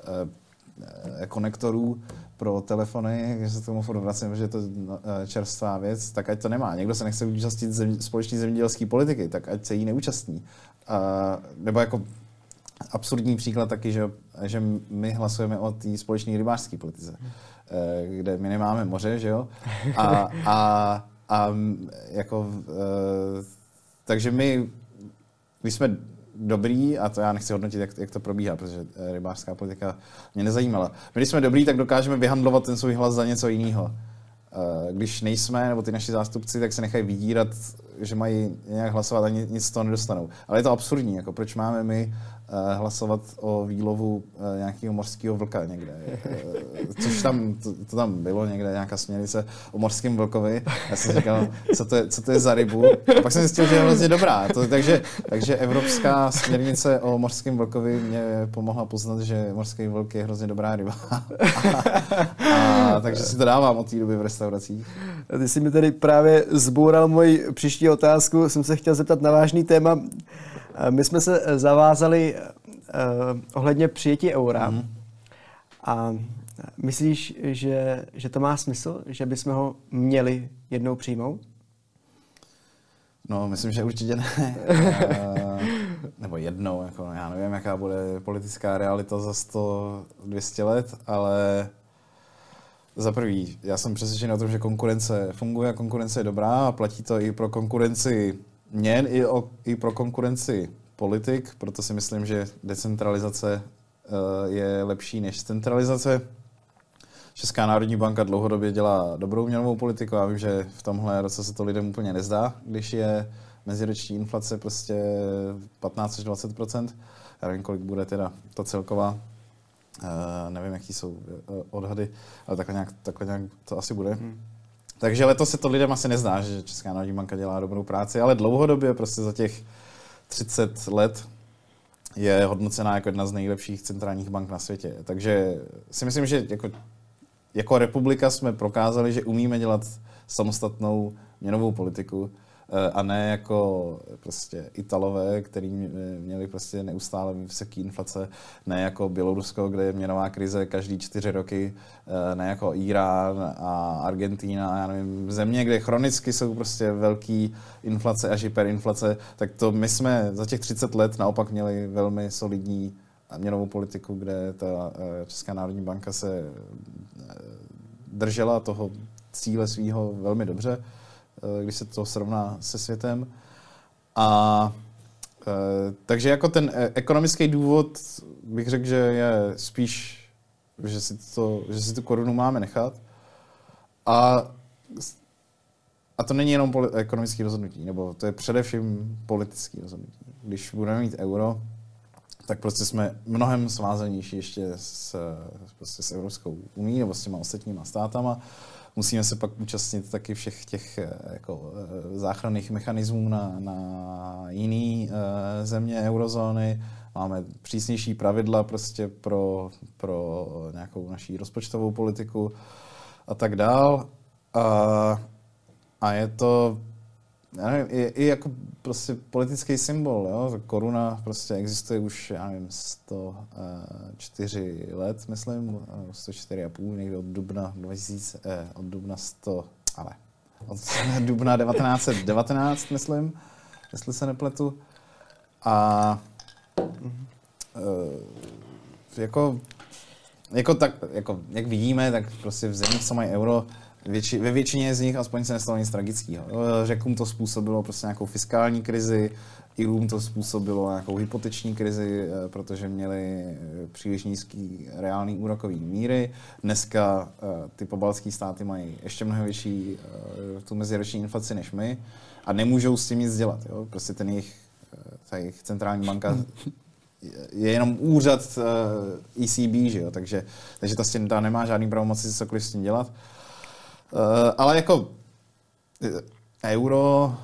eh, konektorů pro telefony, když se tomu furt vracím, že je to eh, čerstvá věc, tak ať to nemá. Někdo se nechce účastnit zem, společné zemědělské politiky, tak ať se jí neúčastní. Uh, nebo jako absurdní příklad taky, že, že my hlasujeme o té společné rybářské politice, eh, kde my nemáme moře, že jo? A, a, a jako, eh, takže my, my jsme dobrý, a to já nechci hodnotit, jak, jak to probíhá, protože eh, rybářská politika mě nezajímala. My, když jsme dobrý, tak dokážeme vyhandlovat ten svůj hlas za něco jiného. Když nejsme, nebo ty naši zástupci, tak se nechají vydírat, že mají nějak hlasovat a nic z toho nedostanou. Ale je to absurdní, jako proč máme my Eh, hlasovat o výlovu eh, nějakého mořského vlka někde. Eh, což tam, to, to tam bylo někde, nějaká směrnice o mořském vlkovi. Já jsem říkal, co to je, co to je za rybu. A pak jsem zjistil, že je hrozně dobrá. To, takže, takže evropská směrnice o mořském vlkovi mě pomohla poznat, že mořský vlk je hrozně dobrá ryba. a, a, takže si to dávám od té doby v restauracích. Ty jsi mi tady právě zboural moji příští otázku. Jsem se chtěl zeptat na vážný téma. My jsme se zavázali uh, ohledně přijetí eura. Mm. A myslíš, že, že to má smysl, že bychom ho měli jednou přijmout? No, myslím, že určitě ne. *laughs* nebo jednou, jako já nevím, jaká bude politická realita za 100-200 let, ale za prvý, já jsem přesvědčen o tom, že konkurence funguje a konkurence je dobrá a platí to i pro konkurenci měn, i, o, i pro konkurenci politik, proto si myslím, že decentralizace eh, je lepší než centralizace. Česká národní banka dlouhodobě dělá dobrou měnovou politiku. Já vím, že v tomhle roce se to lidem úplně nezdá, když je meziroční inflace prostě 15 až 20 Já nevím, kolik bude teda ta celková. Uh, nevím, jaký jsou uh, odhady, ale takhle nějak, takhle nějak to asi bude. Hmm. Takže letos se to lidem asi nezdá, že Česká národní banka dělá dobrou práci, ale dlouhodobě prostě za těch 30 let je hodnocená jako jedna z nejlepších centrálních bank na světě. Takže si myslím, že jako, jako republika jsme prokázali, že umíme dělat samostatnou měnovou politiku Eh, a ne jako prostě Italové, který měli prostě neustále vysoké inflace, ne jako Bělorusko, kde je měnová krize každý čtyři roky, eh, ne jako Irán a Argentína, já nevím, země, kde chronicky jsou prostě velký inflace až hyperinflace, tak to my jsme za těch 30 let naopak měli velmi solidní měnovou politiku, kde ta eh, Česká národní banka se držela toho cíle svého velmi dobře. Eh, když se to srovná se světem. A eh, takže jako ten eh, ekonomický důvod bych řekl, že je spíš, že si, to, že si tu korunu máme nechat. A, a to není jenom poli- ekonomické rozhodnutí, nebo to je především politické rozhodnutí. Když budeme mít euro, tak prostě jsme mnohem svázanější ještě s, prostě s Evropskou unii nebo s těma ostatníma státama. Musíme se pak účastnit taky všech těch eh, jako, eh, záchranných mechanismů na, na jiné uh, země eurozóny. Máme přísnější pravidla prostě pro, pro nějakou naší rozpočtovou politiku a tak dál. A, a je to já nevím, i, i jako prostě politický symbol, jo? koruna prostě existuje už, já nevím, 104 eh, let, myslím, 104 a půl, někdy od dubna 2000, eh, od dubna 100, ale od *laughs* dubna 1919, myslím, jestli se nepletu. A eh, jako, jako, tak, jako, jak vidíme, tak prostě v zemích, co mají euro, Větši, ve většině z nich aspoň se nestalo nic tragického. Řekům to způsobilo prostě nějakou fiskální krizi, Irům to způsobilo nějakou hypoteční krizi, eh, protože měli eh, příliš nízký reální úrokový míry. Dneska eh, ty pobaltské státy mají ještě mnohem větší tu meziroční inflaci než my a nemůžou s tím nic dělat. Jo? Prostě ten jejich, ta jejich centrální banka *laughs* je jenom úřad ECB, že jo? Takže, takže ta, ta nemá žádný pravomoci cokoliv s tím dělat. Uh, ale jako eh, euro,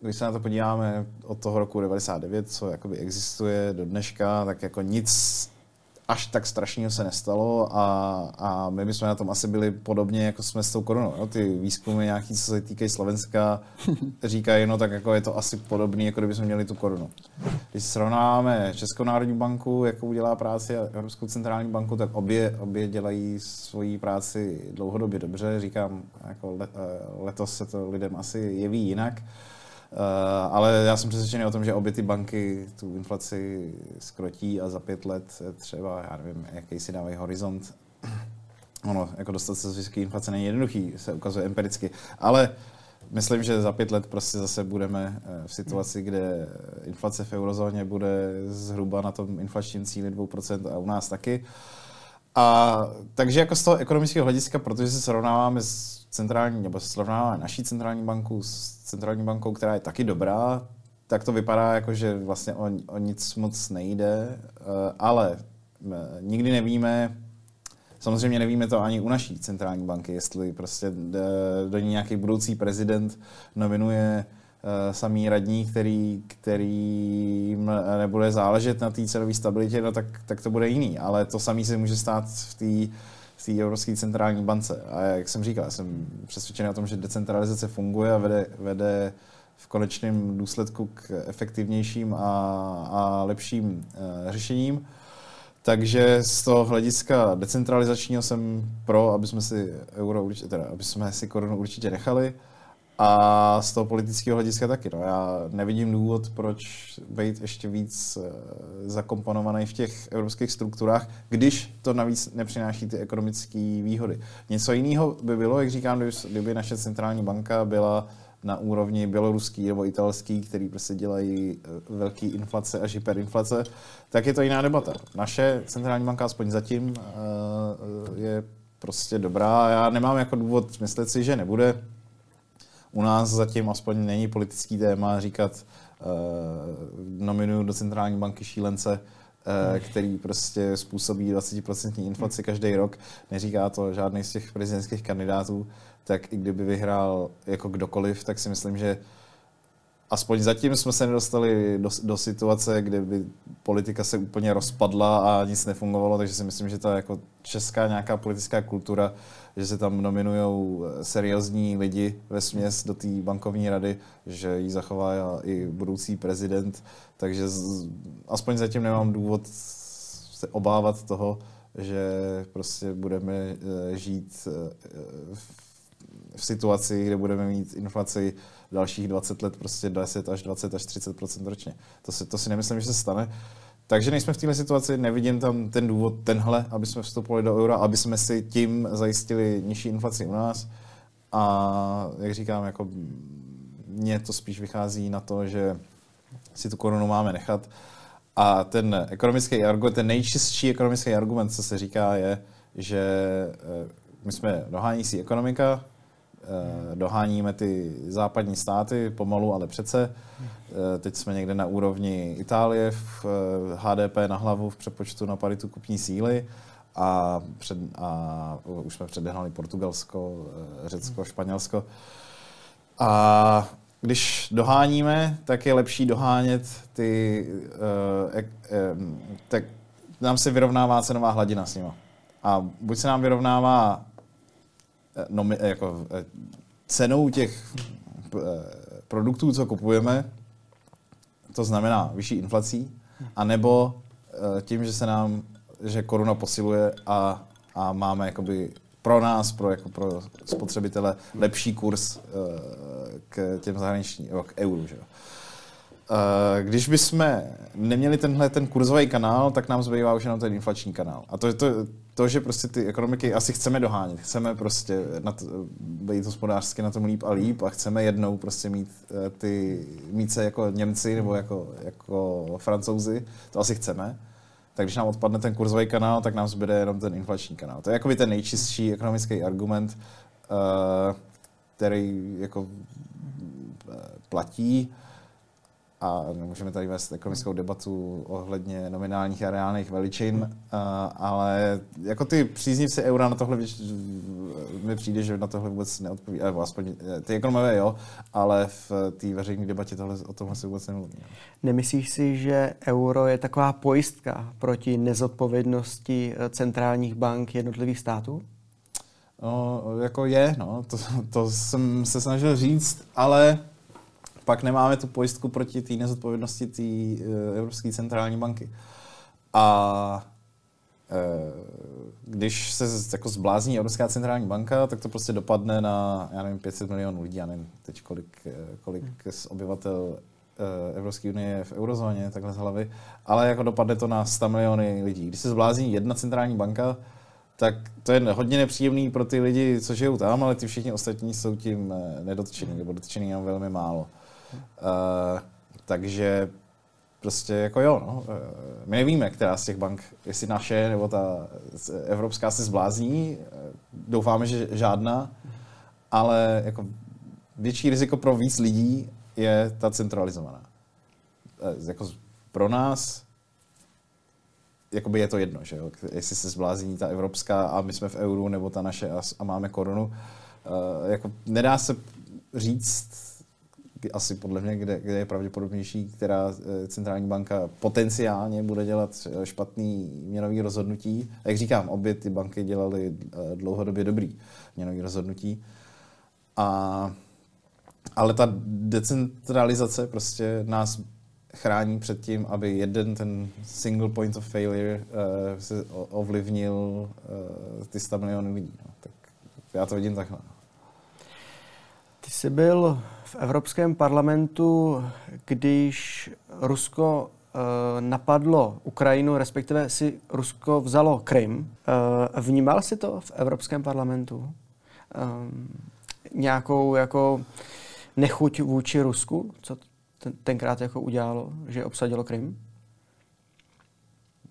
když se na to podíváme od toho roku 99, co jakoby existuje do dneška, tak jako nic až tak strašného se nestalo a, a my bychom na tom asi byli podobně, jako jsme s tou korunou. Jo? Ty výzkumy nějaký, co se týkají Slovenska, *laughs* říkají, no tak jako je to asi podobné, jako kdybychom měli tu korunu. Když srovnáváme Českou národní banku, jakou udělá práci a Evropskou centrální banku, tak obě, obě dělají svoji práci dlouhodobě dobře. Říkám, jako let, eh, letos se to lidem asi jeví jinak. Uh, ale já jsem přesvědčený o tom, že obě ty banky tu inflaci skrotí a za pět let třeba, já nevím, jaký si dávají horizont. Ono, jako dostat se z vysoké inflace není jednoduchý, se ukazuje empiricky. Ale myslím, že za pět let prostě zase budeme eh, v situaci, kde inflace v eurozóně bude zhruba na tom inflačním cíli 2% a u nás taky. A takže jako z toho ekonomického hlediska, protože se srovnáváme s centrální, nebo se srovnáváme naší centrální banku s centrální bankou, která je taky dobrá, tak to vypadá jako, že vlastně o, o nic moc nejde, eh, ale eh, nikdy nevíme, samozřejmě nevíme to ani u naší centrální banky, jestli prostě eh, do ní nějaký budoucí prezident nominuje samý radní, který, který nebude záležet na té cenové stabilitě, no tak, tak to bude jiný. Ale to samý se může stát v té v té Evropské centrální bance. A jak jsem říkal, jsem přesvědčený o tom, že decentralizace funguje a vede, vede v konečném důsledku k efektivnějším a, a lepším uh, řešením. Takže z toho hlediska decentralizačního jsem pro, aby jsme si euro určitě, teda, aby jsme si korunu určitě nechali. A z toho politického hlediska taky. No. Já nevidím důvod, proč být ještě víc eh, zakomponovaný v těch evropských strukturách, když to navíc nepřináší ty ekonomické výhody. Něco jiného by bylo, jak říkám, kdyby naše centrální banka byla na úrovni běloruský nebo italský, který prostě dělají eh, velký inflace až hyperinflace, tak je to jiná debata. Naše centrální banka aspoň zatím eh, je prostě dobrá. Já nemám jako důvod myslet si, že nebude u nás zatím aspoň není politický téma říkat uh, nominuju do centrální banky šílence, uh, který prostě způsobí 20% inflaci každý rok. Neříká to žádný z těch prezidentských kandidátů, tak i kdyby vyhrál jako kdokoliv, tak si myslím, že aspoň zatím jsme se nedostali do, do situace, kde by politika se úplně rozpadla a nic nefungovalo, takže si myslím, že ta jako česká nějaká politická kultura že se tam nominují eh, seriózní lidi ve směs do té bankovní rady, že ji zachová i budoucí prezident, takže z, aspoň zatím nemám důvod se obávat toho, že prostě budeme eh, žít eh, v situaci, kde budeme mít inflaci dalších 20 let prostě 10 až 20 až 30% ročně. To si, to si nemyslím, že se stane. Takže nejsme v této situaci, nevidím tam ten důvod tenhle, aby jsme vstupovali do eura, aby jsme si tím zajistili nižší inflaci u nás. A jak říkám, jako mně to spíš vychází na to, že si tu korunu máme nechat. A ten ekonomický argument, ten nejčistší ekonomický argument, co se říká, je, že eh, my jsme dohánící ekonomika, doháníme ty západní státy pomalu, ale přece. Teď jsme někde na úrovni Itálie v HDP na hlavu v přepočtu na paritu kupní síly a, před, a už jsme předehnali Portugalsko, Řecko, Španělsko. A když doháníme, tak je lepší dohánět ty, tak nám se vyrovnává cenová hladina s nima. A buď se nám vyrovnává no, jako, cenou těch produktů, co kupujeme, to znamená vyšší inflací, anebo tím, že se nám, že koruna posiluje a, a máme jakoby pro nás, pro, jako pro spotřebitele, lepší kurz k těm zahraničním, k euru. Že? Když bychom neměli tenhle ten kurzový kanál, tak nám zbývá už jenom ten inflační kanál. A to to, to, že prostě ty ekonomiky asi chceme dohánět. Chceme prostě na to, být hospodářsky na tom líp a líp a chceme jednou prostě mít uh, ty, mít se jako Němci nebo jako, jako Francouzi. To asi chceme tak když nám odpadne ten kurzový kanál, tak nám zbyde jenom ten inflační kanál. To je jako ten nejčistší ekonomický argument, uh, který jako uh, platí a můžeme tady vést ekonomickou debatu ohledně nominálních a reálných veličin, uh, ale jako ty příznivci eura na tohle mi přijde, že na tohle vůbec neodpoví, nebo aspoň ty ekonomové jo, ale v té veřejné debatě tohle, o tomhle se vůbec nemluví. Nemyslíš si, že euro je taková pojistka proti nezodpovědnosti centrálních bank jednotlivých států? No, jako je, no, to, to jsem se snažil říct, ale pak nemáme tu pojistku proti té nezodpovědnosti té uh, Evropské centrální banky. A uh, když se jako zblázní Evropská centrální banka, tak to prostě dopadne na, já nevím, 500 milionů lidí, já nevím teď kolik, eh, kolik z obyvatel Evropské unie je v eurozóně, takhle z hlavy, ale jako dopadne to na 100 miliony lidí. Když se zblázní jedna centrální banka, tak to je hodně nepříjemný pro ty lidi, co žijou tam, ale ty všichni ostatní jsou tím nedotčení, nebo dotčení jenom velmi málo. Uh, takže prostě jako jo, no. Uh, my nevíme, která z těch bank, jestli naše nebo ta evropská se zblázní. Uh, doufáme, že žádná, ale jako větší riziko pro víc lidí je ta centralizovaná. Jako pro nás jakoby je to jedno, že jo? jestli se zblázní ta evropská a my jsme v euru, nebo ta naše a, máme korunu. Jako nedá se říct asi podle mě, kde, kde je pravděpodobnější, která eh, centrální banka potenciálně bude dělat eh, špatný měnový rozhodnutí. A jak říkám, obě ty banky dělaly eh, dlouhodobě dobrý měnový rozhodnutí. A, ale ta decentralizace prostě nás chrání před tím, aby jeden ten single point of failure uh, se ovlivnil uh, ty 100 milionů lidí. No. Tak já to vidím takhle. Ty jsi byl v Evropském parlamentu, když Rusko uh, napadlo Ukrajinu, respektive si Rusko vzalo Krym. Uh, vnímal si to v Evropském parlamentu? Um, nějakou jako nechuť vůči Rusku, co ten, tenkrát jako udělalo, že obsadilo Krym?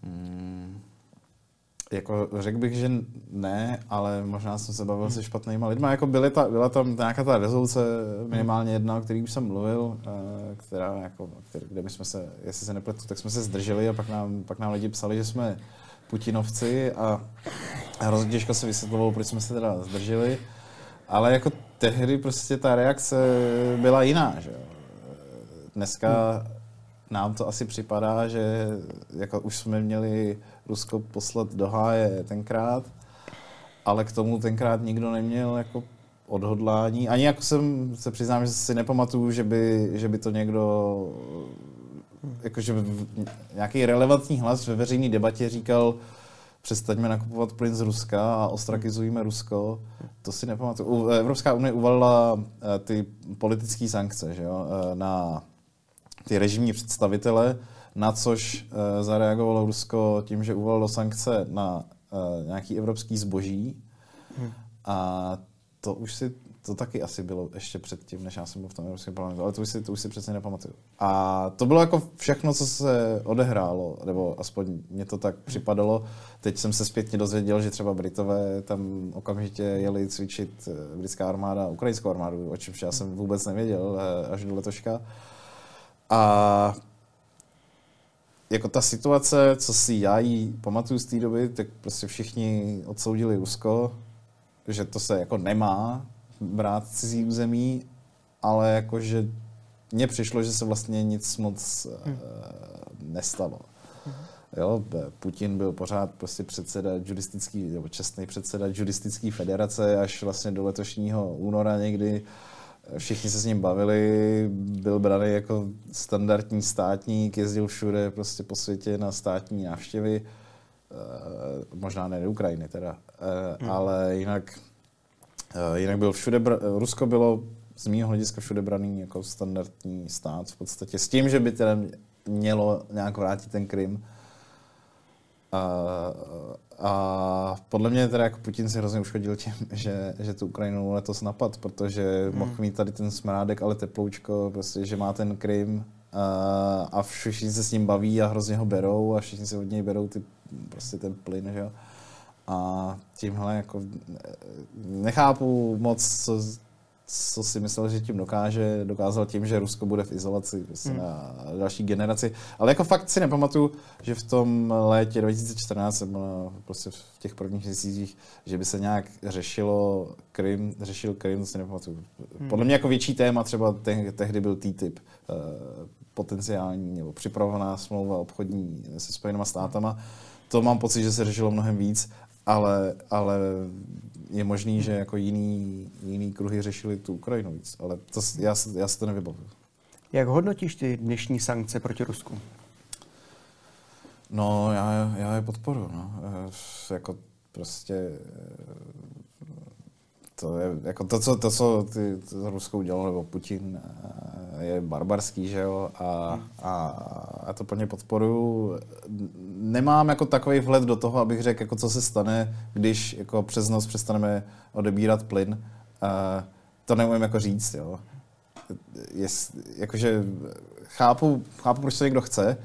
Hmm. Jako řekl bych, že ne, ale možná jsem se bavil se špatnýma lidmi. Jako byly ta, byla tam nějaká ta rezoluce, minimálně jedna, o který už jsem mluvil, eh, která, jako, který, kde jsme se, jestli se nepletu, tak jsme se zdrželi a pak nám, pak nám lidi psali, že jsme Putinovci a hrozně těžko se vysvětlovalo, proč jsme se teda zdrželi. Ale jako tehdy prostě ta reakce byla jiná, že jo. Dneska nám to asi připadá, že jako už jsme měli Rusko poslat do háje tenkrát, ale k tomu tenkrát nikdo neměl jako odhodlání. Ani jako jsem se přiznám, že si nepamatuju, že by, že by to někdo, jako že by nějaký relevantní hlas ve veřejné debatě říkal, přestaňme nakupovat plyn z Ruska a ostrakizujeme Rusko. To si nepamatuju. Evropská unie uvalila eh, ty politické sankce že jo, eh, na ty režimní představitele, na což uh, zareagovalo Rusko tím, že uvalilo sankce na uh, nějaký evropský zboží. Hmm. A to už si, to taky asi bylo ještě předtím, než já jsem byl v tom Evropském parlamentu, ale to už si, to už si přesně nepamatuju. A to bylo jako všechno, co se odehrálo, nebo aspoň mě to tak připadalo. Teď jsem se zpětně dozvěděl, že třeba Britové tam okamžitě jeli cvičit eh, britská armáda, ukrajinskou armádu, o čemž já jsem vůbec nevěděl eh, až do letoška. A jako ta situace, co si já jí pamatuju z té doby, tak prostě všichni odsoudili Rusko, že to se jako nemá brát cizí území, ale jakože mně přišlo, že se vlastně nic moc hmm. uh, nestalo. Hmm. Jo, Putin byl pořád prostě předseda juristický, nebo čestný předseda juristické federace až vlastně do letošního února někdy. Všichni se s ním bavili, byl braný jako standardní státník, jezdil všude prostě po světě na státní návštěvy. Uh, možná ne do Ukrajiny teda, uh, hmm. ale jinak Eh, jinak byl všude, Rusko bylo z mého hlediska všude braný jako standardní stát v podstatě. S tím, že by teda mělo nějak vrátit ten Krym. A, a podle mě teda jako Putin si hrozně uškodil tím, že, že tu Ukrajinu letos napad, protože hmm. mohl mít tady ten smrádek, ale teploučko, prostě, že má ten Krym a, a všichni se s ním baví a hrozně ho berou a všichni se od něj berou ty, prostě ten plyn, že jo. A tímhle jako nechápu moc, co, co si myslel, že tím dokáže. Dokázal tím, že Rusko bude v izolaci prostě hmm. na další generaci. Ale jako fakt si nepamatuju, že v tom létě 2014 jsem byl prostě v těch prvních měsících, že by se nějak řešilo Krym, řešil Krym, to si nepamatuju. Hmm. Podle mě jako větší téma třeba te- tehdy byl TTIP, uh, potenciální nebo připravovaná smlouva obchodní se Spojenými státama. To mám pocit, že se řešilo mnohem víc ale, ale je možný, že jako jiný, jiný kruhy řešili tu Ukrajinu víc, ale to, já, já si to nevybavuju. Jak hodnotíš ty dnešní sankce proti Rusku? No, já, já je podporu. No. E, jako prostě to je jako to, co, to, co ty, to Rusko udělalo, nebo Putin, eh, je barbarský, že jo, a, a, a to plně podporuju. Nemám jako takový vhled do toho, abych řekl, jako co se stane, když jako přes noc přestaneme odebírat plyn. A to neumím jako říct, jo. Je, jakože chápu, chápu, proč to někdo chce,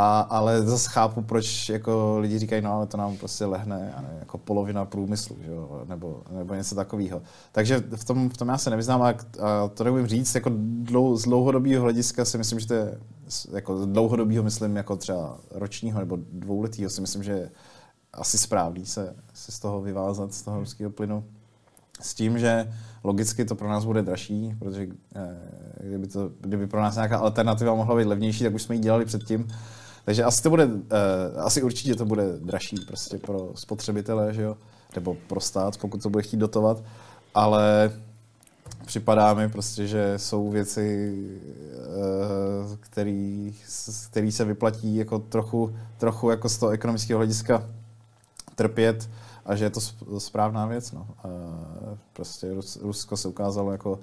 a, ale zase chápu, proč jako lidi říkají, no ale to nám prostě lehne ne, jako polovina průmyslu, že jo? Nebo, nebo něco takového. Takže v tom, v tom já se nevyznám a, a to neumím říct, jako dlou, z dlouhodobého hlediska si myslím, že to je, jako dlouhodobého myslím jako třeba ročního nebo dvouletého si myslím, že je asi správný se, se z toho vyvázat, z toho ruského plynu. S tím, že logicky to pro nás bude dražší, protože eh, kdyby, to, kdyby pro nás nějaká alternativa mohla být levnější, tak už jsme ji dělali předtím. Takže asi to bude, uh, asi určitě to bude dražší prostě pro spotřebitele, že jo? nebo pro stát, pokud to bude chtít dotovat, ale připadá mi prostě, že jsou věci, uh, který, který se vyplatí jako trochu, trochu jako z toho ekonomického hlediska trpět a že je to správná věc. No. Uh, prostě Rusko se ukázalo jako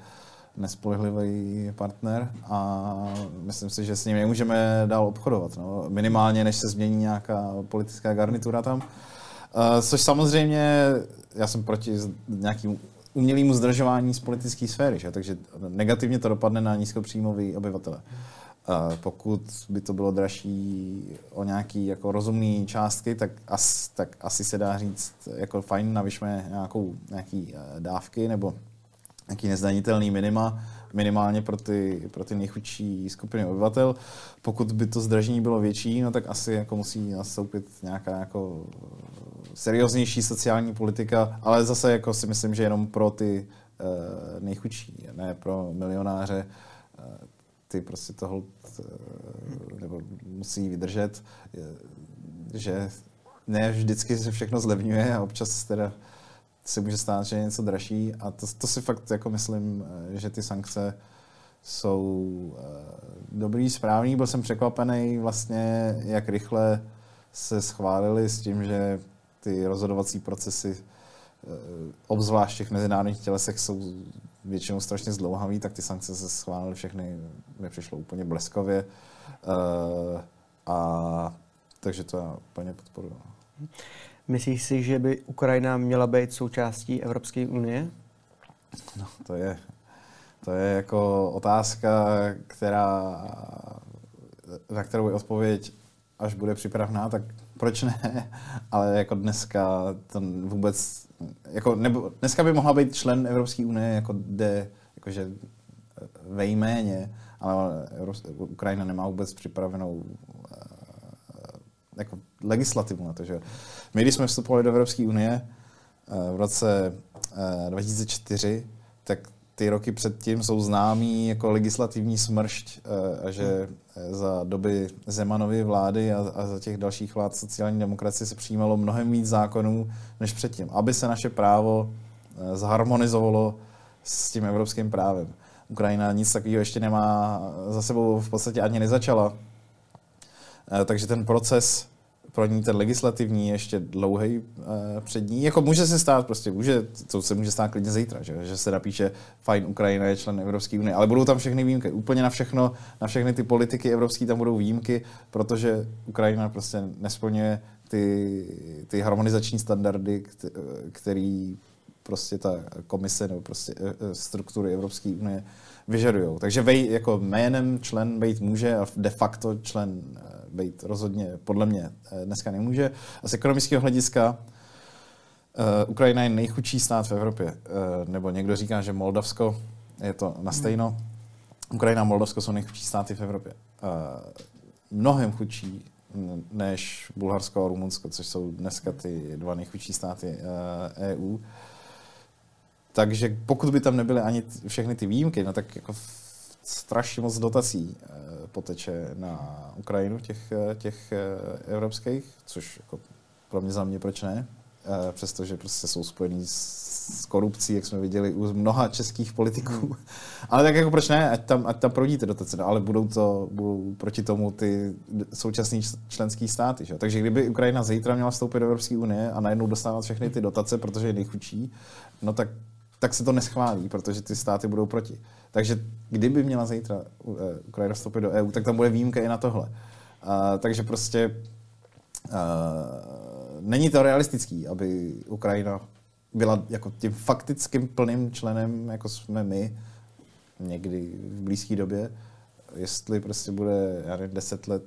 nespolehlivý partner a myslím si, že s ním nemůžeme dál obchodovat. No. Minimálně, než se změní nějaká politická garnitura tam. Uh, což samozřejmě, já jsem proti nějakým umělému zdržování z politické sféry, že? takže negativně to dopadne na nízkopříjmový obyvatele. Uh, pokud by to bylo dražší o nějaký jako rozumný částky, tak, as, tak asi se dá říct, jako fajn, navyšme nějakou, nějaký uh, dávky nebo nějaký nezdanitelný minima, minimálně pro ty, pro ty nejchudší skupiny obyvatel. Pokud by to zdražení bylo větší, no tak asi jako musí nastoupit nějaká jako serióznější sociální politika, ale zase jako si myslím, že jenom pro ty uh, nejchudší, ne pro milionáře. Uh, ty prostě toho nebo musí vydržet, že ne vždycky se všechno zlevňuje a občas teda se může stát, že je něco dražší a to, to si fakt jako myslím, eh, že ty sankce jsou uh, dobrý, správný. Byl jsem překvapený vlastně, jak rychle se schválili s tím, že ty rozhodovací procesy, uh, obzvlášť v těch mezinárodních tělesech, jsou většinou strašně zdlouhavý, tak ty sankce se schválily všechny, nepřišlo úplně bleskově. A takže to já úplně podporuji. Myslíš si, že by Ukrajina měla být součástí Evropské unie? No, to je, to je jako otázka, která, na kterou je odpověď, až bude připravná, tak proč ne? *laughs* Ale jako dneska to vůbec, jako nebo, dneska by mohla být člen Evropské unie, jako jde, jakože ve jméně, ale Ukrajina nemá vůbec připravenou eh, jako legislativu na to, že my, když jsme vstupovali do Evropské unie eh, v roce 2004, eh, tak ty roky předtím jsou známý jako legislativní smršť a že za doby Zemanovy vlády a, a za těch dalších vlád sociální demokracie se přijímalo mnohem víc zákonů než předtím, aby se naše právo zharmonizovalo s tím evropským právem. Ukrajina nic takového ještě nemá za sebou, v podstatě ani nezačala. Eh, takže ten proces pro ní, ten legislativní, ještě dlouhý eh, před ní. Jako může se stát prostě, může, to se může stát klidně zítra, že, že se napíše, fajn, Ukrajina je člen Evropské unie, ale budou tam všechny výjimky. Úplně na všechno, na všechny ty politiky evropské tam budou výjimky, protože Ukrajina prostě nesplňuje ty, ty harmonizační standardy, který prostě ta komise nebo prostě eh, struktury Evropské unie vyžadují. Takže vej, jako jménem člen být může a de facto člen eh, být rozhodně podle mě dneska nemůže. A z ekonomického hlediska uh, Ukrajina je nejchudší stát v Evropě. Uh, nebo někdo říká, že Moldavsko je to na stejno. Ukrajina a Moldavsko jsou nejchudší státy v Evropě. Uh, mnohem chudší než Bulharsko a Rumunsko, což jsou dneska ty dva nejchudší státy EU. Takže pokud by tam nebyly ani všechny ty výjimky, no tak jako strašně moc dotací eh, poteče na Ukrajinu těch, eh, těch eh, evropských, což jako pro mě za mě proč ne, přestože prostě jsou spojený s korupcí, jak jsme viděli u mnoha českých politiků. Hmm. *laughs* Ale tak jako proč ne, ať tam, ať tam proudí ty dotace, no, ale budou to budou proti tomu ty současné členské státy. Že? Takže kdyby Ukrajina zítra měla vstoupit do Evropské unie a najednou dostávat všechny ty dotace, protože je nejchudší, no tak tak se to neschválí, protože ty státy budou proti. Takže kdyby měla zítra eh, Ukrajina vstoupit do EU, tak tam bude výjimka i na tohle. Uh, takže prostě uh, není to realistický, aby Ukrajina byla jako tím faktickým plným členem, jako jsme my, někdy v blízké době, jestli prostě bude, já nevím, deset let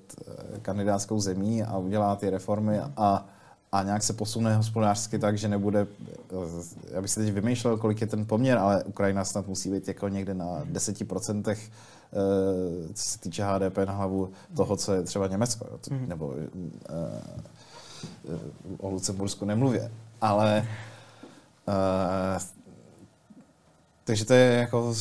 kandidátskou zemí a udělá ty reformy a a nějak se posune hospodářsky tak, že nebude, eh, já bych si teď vymýšlel, kolik je ten poměr, ale Ukrajina snad musí být jako někde na 10%, eh, co se týče HDP na hlavu toho, co je třeba Německo, mm. nebo eh, o Lucembursku nemluvě. Ale takže to je jako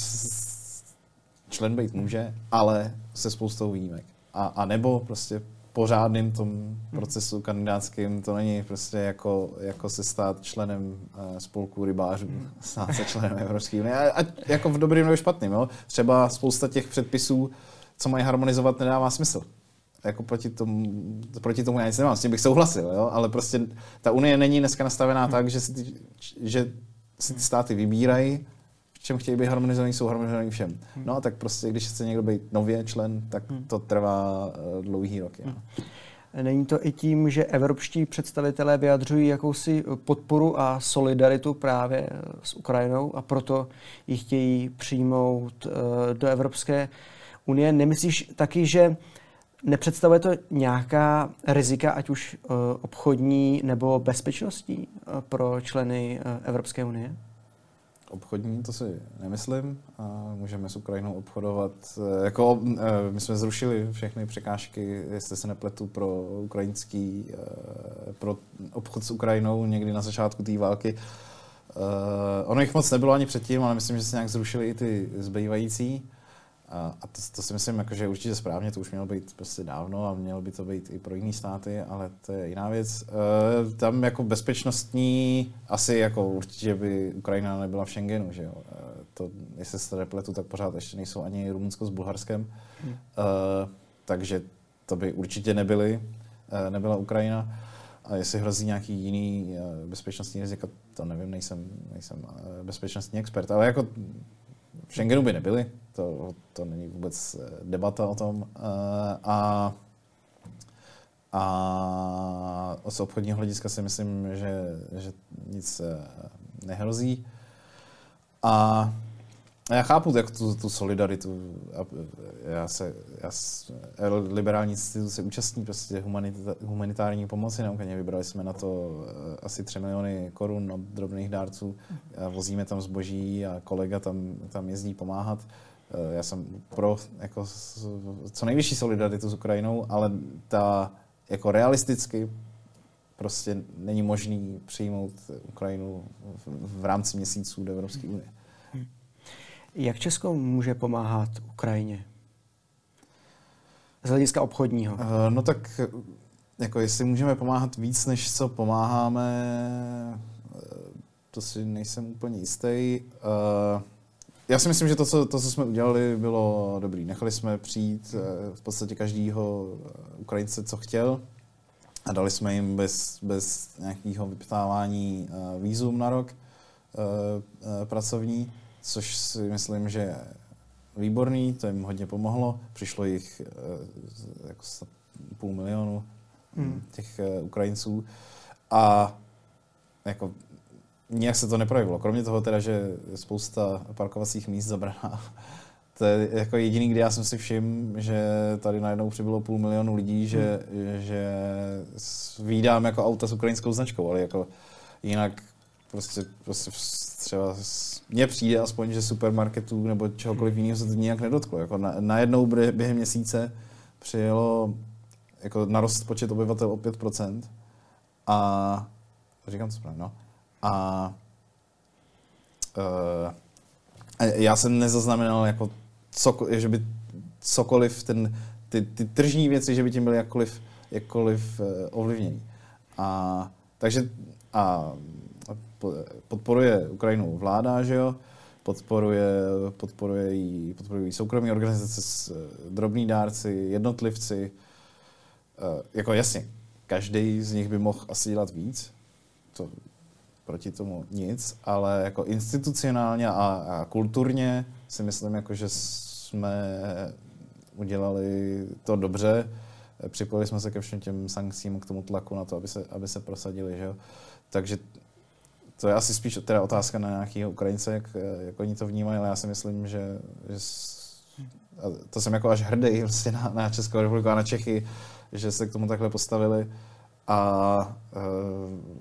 člen být může, ale se spoustou výjimek. A, a nebo prostě pořádným tom procesu kandidátským. To není prostě jako, jako se stát členem uh, spolku rybářů, *laughs* stát se členem Evropské unie. A, a jako v dobrým nebo špatným. Jo? Třeba spousta těch předpisů, co mají harmonizovat, nedává smysl. Jako proti tomu, proti tomu já nic nemám, s tím bych souhlasil, jo? ale prostě ta unie není dneska nastavená tak, že si ty, že si ty státy vybírají, v čem chtějí být harmonizovaný, jsou harmonizovaný všem. Hmm. No a tak prostě, když chce někdo být nově člen, tak hmm. to trvá uh, dlouhý roky. No. Není to i tím, že evropští představitelé vyjadřují jakousi podporu a solidaritu právě s Ukrajinou a proto ji chtějí přijmout uh, do Evropské unie. Nemyslíš taky, že nepředstavuje to nějaká rizika, ať už obchodní nebo bezpečnostní pro členy Evropské unie? Obchodní, to si nemyslím. A můžeme s Ukrajinou obchodovat. Eh, jako, eh, my jsme zrušili všechny překážky, jestli se nepletu, pro ukrajinský, eh, pro obchod s Ukrajinou někdy na začátku té války. Ono jich moc nebylo ani předtím, ale myslím, že se nějak zrušili i ty zbývající. A, a to, to si myslím, jako, že určitě správně, to už mělo být prostě dávno a mělo by to být i pro jiné státy, ale to je jiná věc. E, tam jako bezpečnostní, asi jako určitě by Ukrajina nebyla v Schengenu, že jo. E, to, jestli se repletu, tak pořád ještě nejsou ani Rumunsko s Bulharskem. Hmm. E, takže to by určitě nebyly, e, nebyla Ukrajina. A jestli hrozí nějaký jiný bezpečnostní riziko, to nevím, nejsem, nejsem bezpečnostní expert, ale jako v Schengenu by nebyly, to, to není vůbec eh, debata o tom. Eh, a, a z obchodního hlediska si myslím, že, že nic eh, nehrozí. A já chápu jak tu, tu solidaritu. Já se, já se, liberální instituce účastní prostě humanita, humanitární pomoci na Ukrajině. Vybrali jsme na to eh, asi 3 miliony korun od drobných dárců. Vozíme tam zboží a kolega tam, tam jezdí pomáhat. Eh, já jsem pro jako, co nejvyšší solidaritu s Ukrajinou, ale ta jako realisticky prostě není možný přijmout Ukrajinu v, v rámci měsíců do Evropské unie. Jak Česko může pomáhat Ukrajině? Z hlediska obchodního. Uh, no tak jako jestli můžeme pomáhat víc, než co pomáháme, eh, to si nejsem úplně jistý. Uh, já si myslím, že to co, to, co jsme udělali, bylo dobrý. Nechali jsme přijít v podstatě každýho Ukrajince, co chtěl a dali jsme jim bez, bez nějakého vyptávání vízum na rok pracovní což si myslím, že je výborný, to jim hodně pomohlo. Přišlo jich eh, jako půl milionu hmm. těch eh, Ukrajinců a jako nějak se to neprojevilo. Kromě toho teda, že spousta parkovacích míst zabraná. *laughs* To je jako jediný, kdy já jsem si všiml, že tady najednou přibylo půl milionu lidí, že, hmm. že výdám jako auta s ukrajinskou značkou, ale jako jinak prostě, prostě třeba mně přijde aspoň, že supermarketů nebo čehokoliv jiného se to nijak nedotklo. Jako na, najednou během měsíce přijelo jako narost počet obyvatel o 5%. A říkám to správně, no. A uh, já jsem nezaznamenal jako co, že by cokoliv, ten, ty, ty tržní věci, že by tím byly jakkoliv, jakkoliv uh. A, takže a podporuje Ukrajinu vláda, že jo? Podporuje, podporuje jí, podporuje jí soukromí organizace, s, eh, drobní dárci, jednotlivci. E, jako jasně, každý z nich by mohl asi dělat víc, to proti tomu nic, ale jako institucionálně a, a kulturně si myslím, jako, že jsme udělali to dobře. Připojili jsme se ke všem těm sankcím, k tomu tlaku na to, aby se, aby se prosadili. Že jo? Takže to je asi spíš teda otázka na nějakého Ukrajince, jak, jak oni to vnímají, ale já si myslím, že, že to jsem jako až hrdý vlastně na, na Českou republiku a na Čechy, že se k tomu takhle postavili a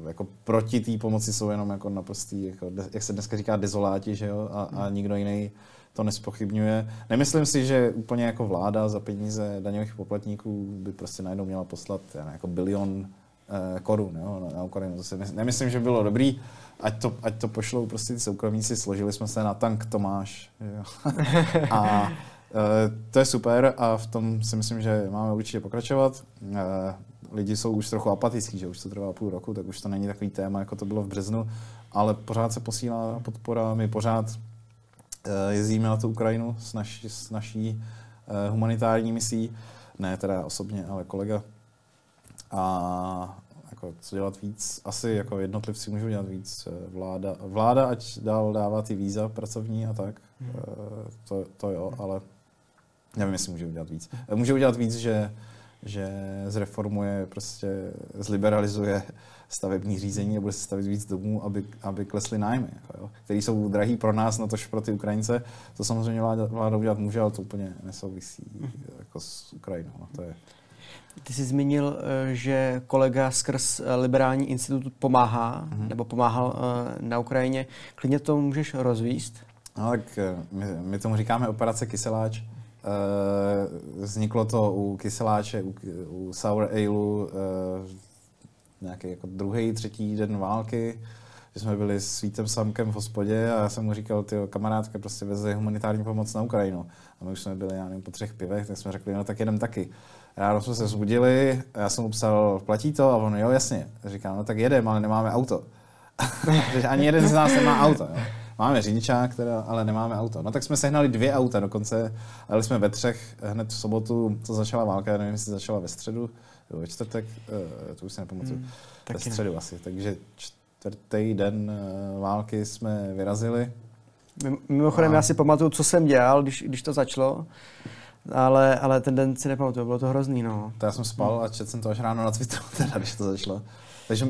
e, jako proti té pomoci jsou jenom jako naprostý, jako, jak se dneska říká, dezoláti, že jo, a, a nikdo jiný to nespochybňuje. Nemyslím si, že úplně jako vláda za peníze daňových poplatníků by prostě najednou měla poslat jako bilion korun jo, na, Ukrajinu. To si nemyslím, že bylo dobrý ať to, ať to pošlou prostě ty soukromníci, složili jsme se na tank Tomáš. Jo. *laughs* a e, to je super a v tom si myslím, že máme určitě pokračovat. E, lidi jsou už trochu apatický, že už to trvá půl roku, tak už to není takový téma, jako to bylo v březnu, ale pořád se posílá podpora, my pořád jezdíme na tu Ukrajinu s, naší, s naší humanitární misí, ne teda osobně, ale kolega. A jako co dělat víc. Asi jako jednotlivci můžou dělat víc. Eh, vláda, vláda ať dál dává ty víza pracovní a tak, hmm. Eh, to, to jo, ale nevím, jestli můžou dělat víc. Eh, můžou dělat víc, že, že zreformuje, prostě zliberalizuje stavební řízení a bude se stavit víc domů, aby, aby klesly nájmy, jako jo, který jsou drahý pro nás, na tož pro ty Ukrajince. To samozřejmě vláda, vláda udělat může, ale to úplně nesouvisí hmm. jako s Ukrajinou. No, to je, ty jsi zmínil, eh, že kolega skrz eh, Liberální institut pomáhá, mm-hmm. nebo pomáhal eh, na Ukrajině. Klidně to můžeš rozvíst? No tak my, my tomu říkáme operace Kyseláč. Vzniklo to u Kyseláče, u, u Sour Aleu, nějaký jako druhý, třetí den války, že jsme byli s Vítem Samkem v hospodě a já jsem mu říkal, ty kamarádka prostě veze humanitární pomoc na Ukrajinu. A my už jsme byli, já nevím, po třech pivech, tak jsme řekli, no tak jedem taky. Ráno jsme se zbudili, já jsem mu psal, platí to? A on, jo, jasně. Říkám, no tak jedem, ale nemáme auto. *laughs* Ani jeden z nás nemá auto. Jo. Máme řidičák, teda, ale nemáme auto. No tak jsme sehnali dvě auta dokonce, ale jsme ve třech hned v sobotu, co začala válka, já nevím, jestli začala ve středu, jo, ve čtvrtek, eh, to už si nepamatuju, hmm, ve středu ne. asi. Takže čtvrtý den eh, války jsme vyrazili. Mimochodem, a... já si pamatuju, co jsem dělal, když, když to začalo ale, ale ten den si nepamatuju, bylo to hrozný, no. To já jsem spal a četl jsem to až ráno na Twitteru, *laughs* teda, když to začalo. Takže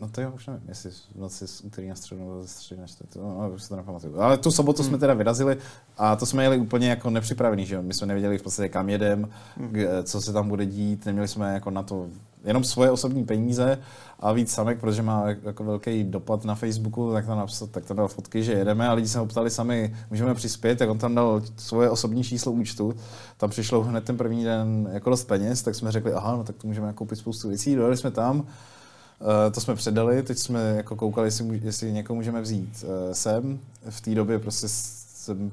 No to jo, už nevím, jestli v noci z úterý na středu nebo ze středy na čtvrtek, no, no, už si to nepamatuju. Ale tu sobotu hmm. jsme teda vyrazili a to jsme jeli úplně jako nepřipravený, že jo? My jsme nevěděli v podstatě kam jedem, hmm. co se tam bude dít, neměli jsme jako na to jenom svoje osobní peníze a víc samek, protože má jako velký dopad na Facebooku, tak tam, napsal, tak tam dal fotky, že jedeme a lidi se ho ptali sami, můžeme přispět, tak on tam dal svoje osobní číslo účtu, tam přišlo hned ten první den jako dost peněz, tak jsme řekli, aha, no tak to můžeme koupit spoustu věcí, dojeli jsme tam, Uh, to jsme předali, teď jsme jako koukali, jestli, jestli někoho můžeme vzít uh, sem. V té době prostě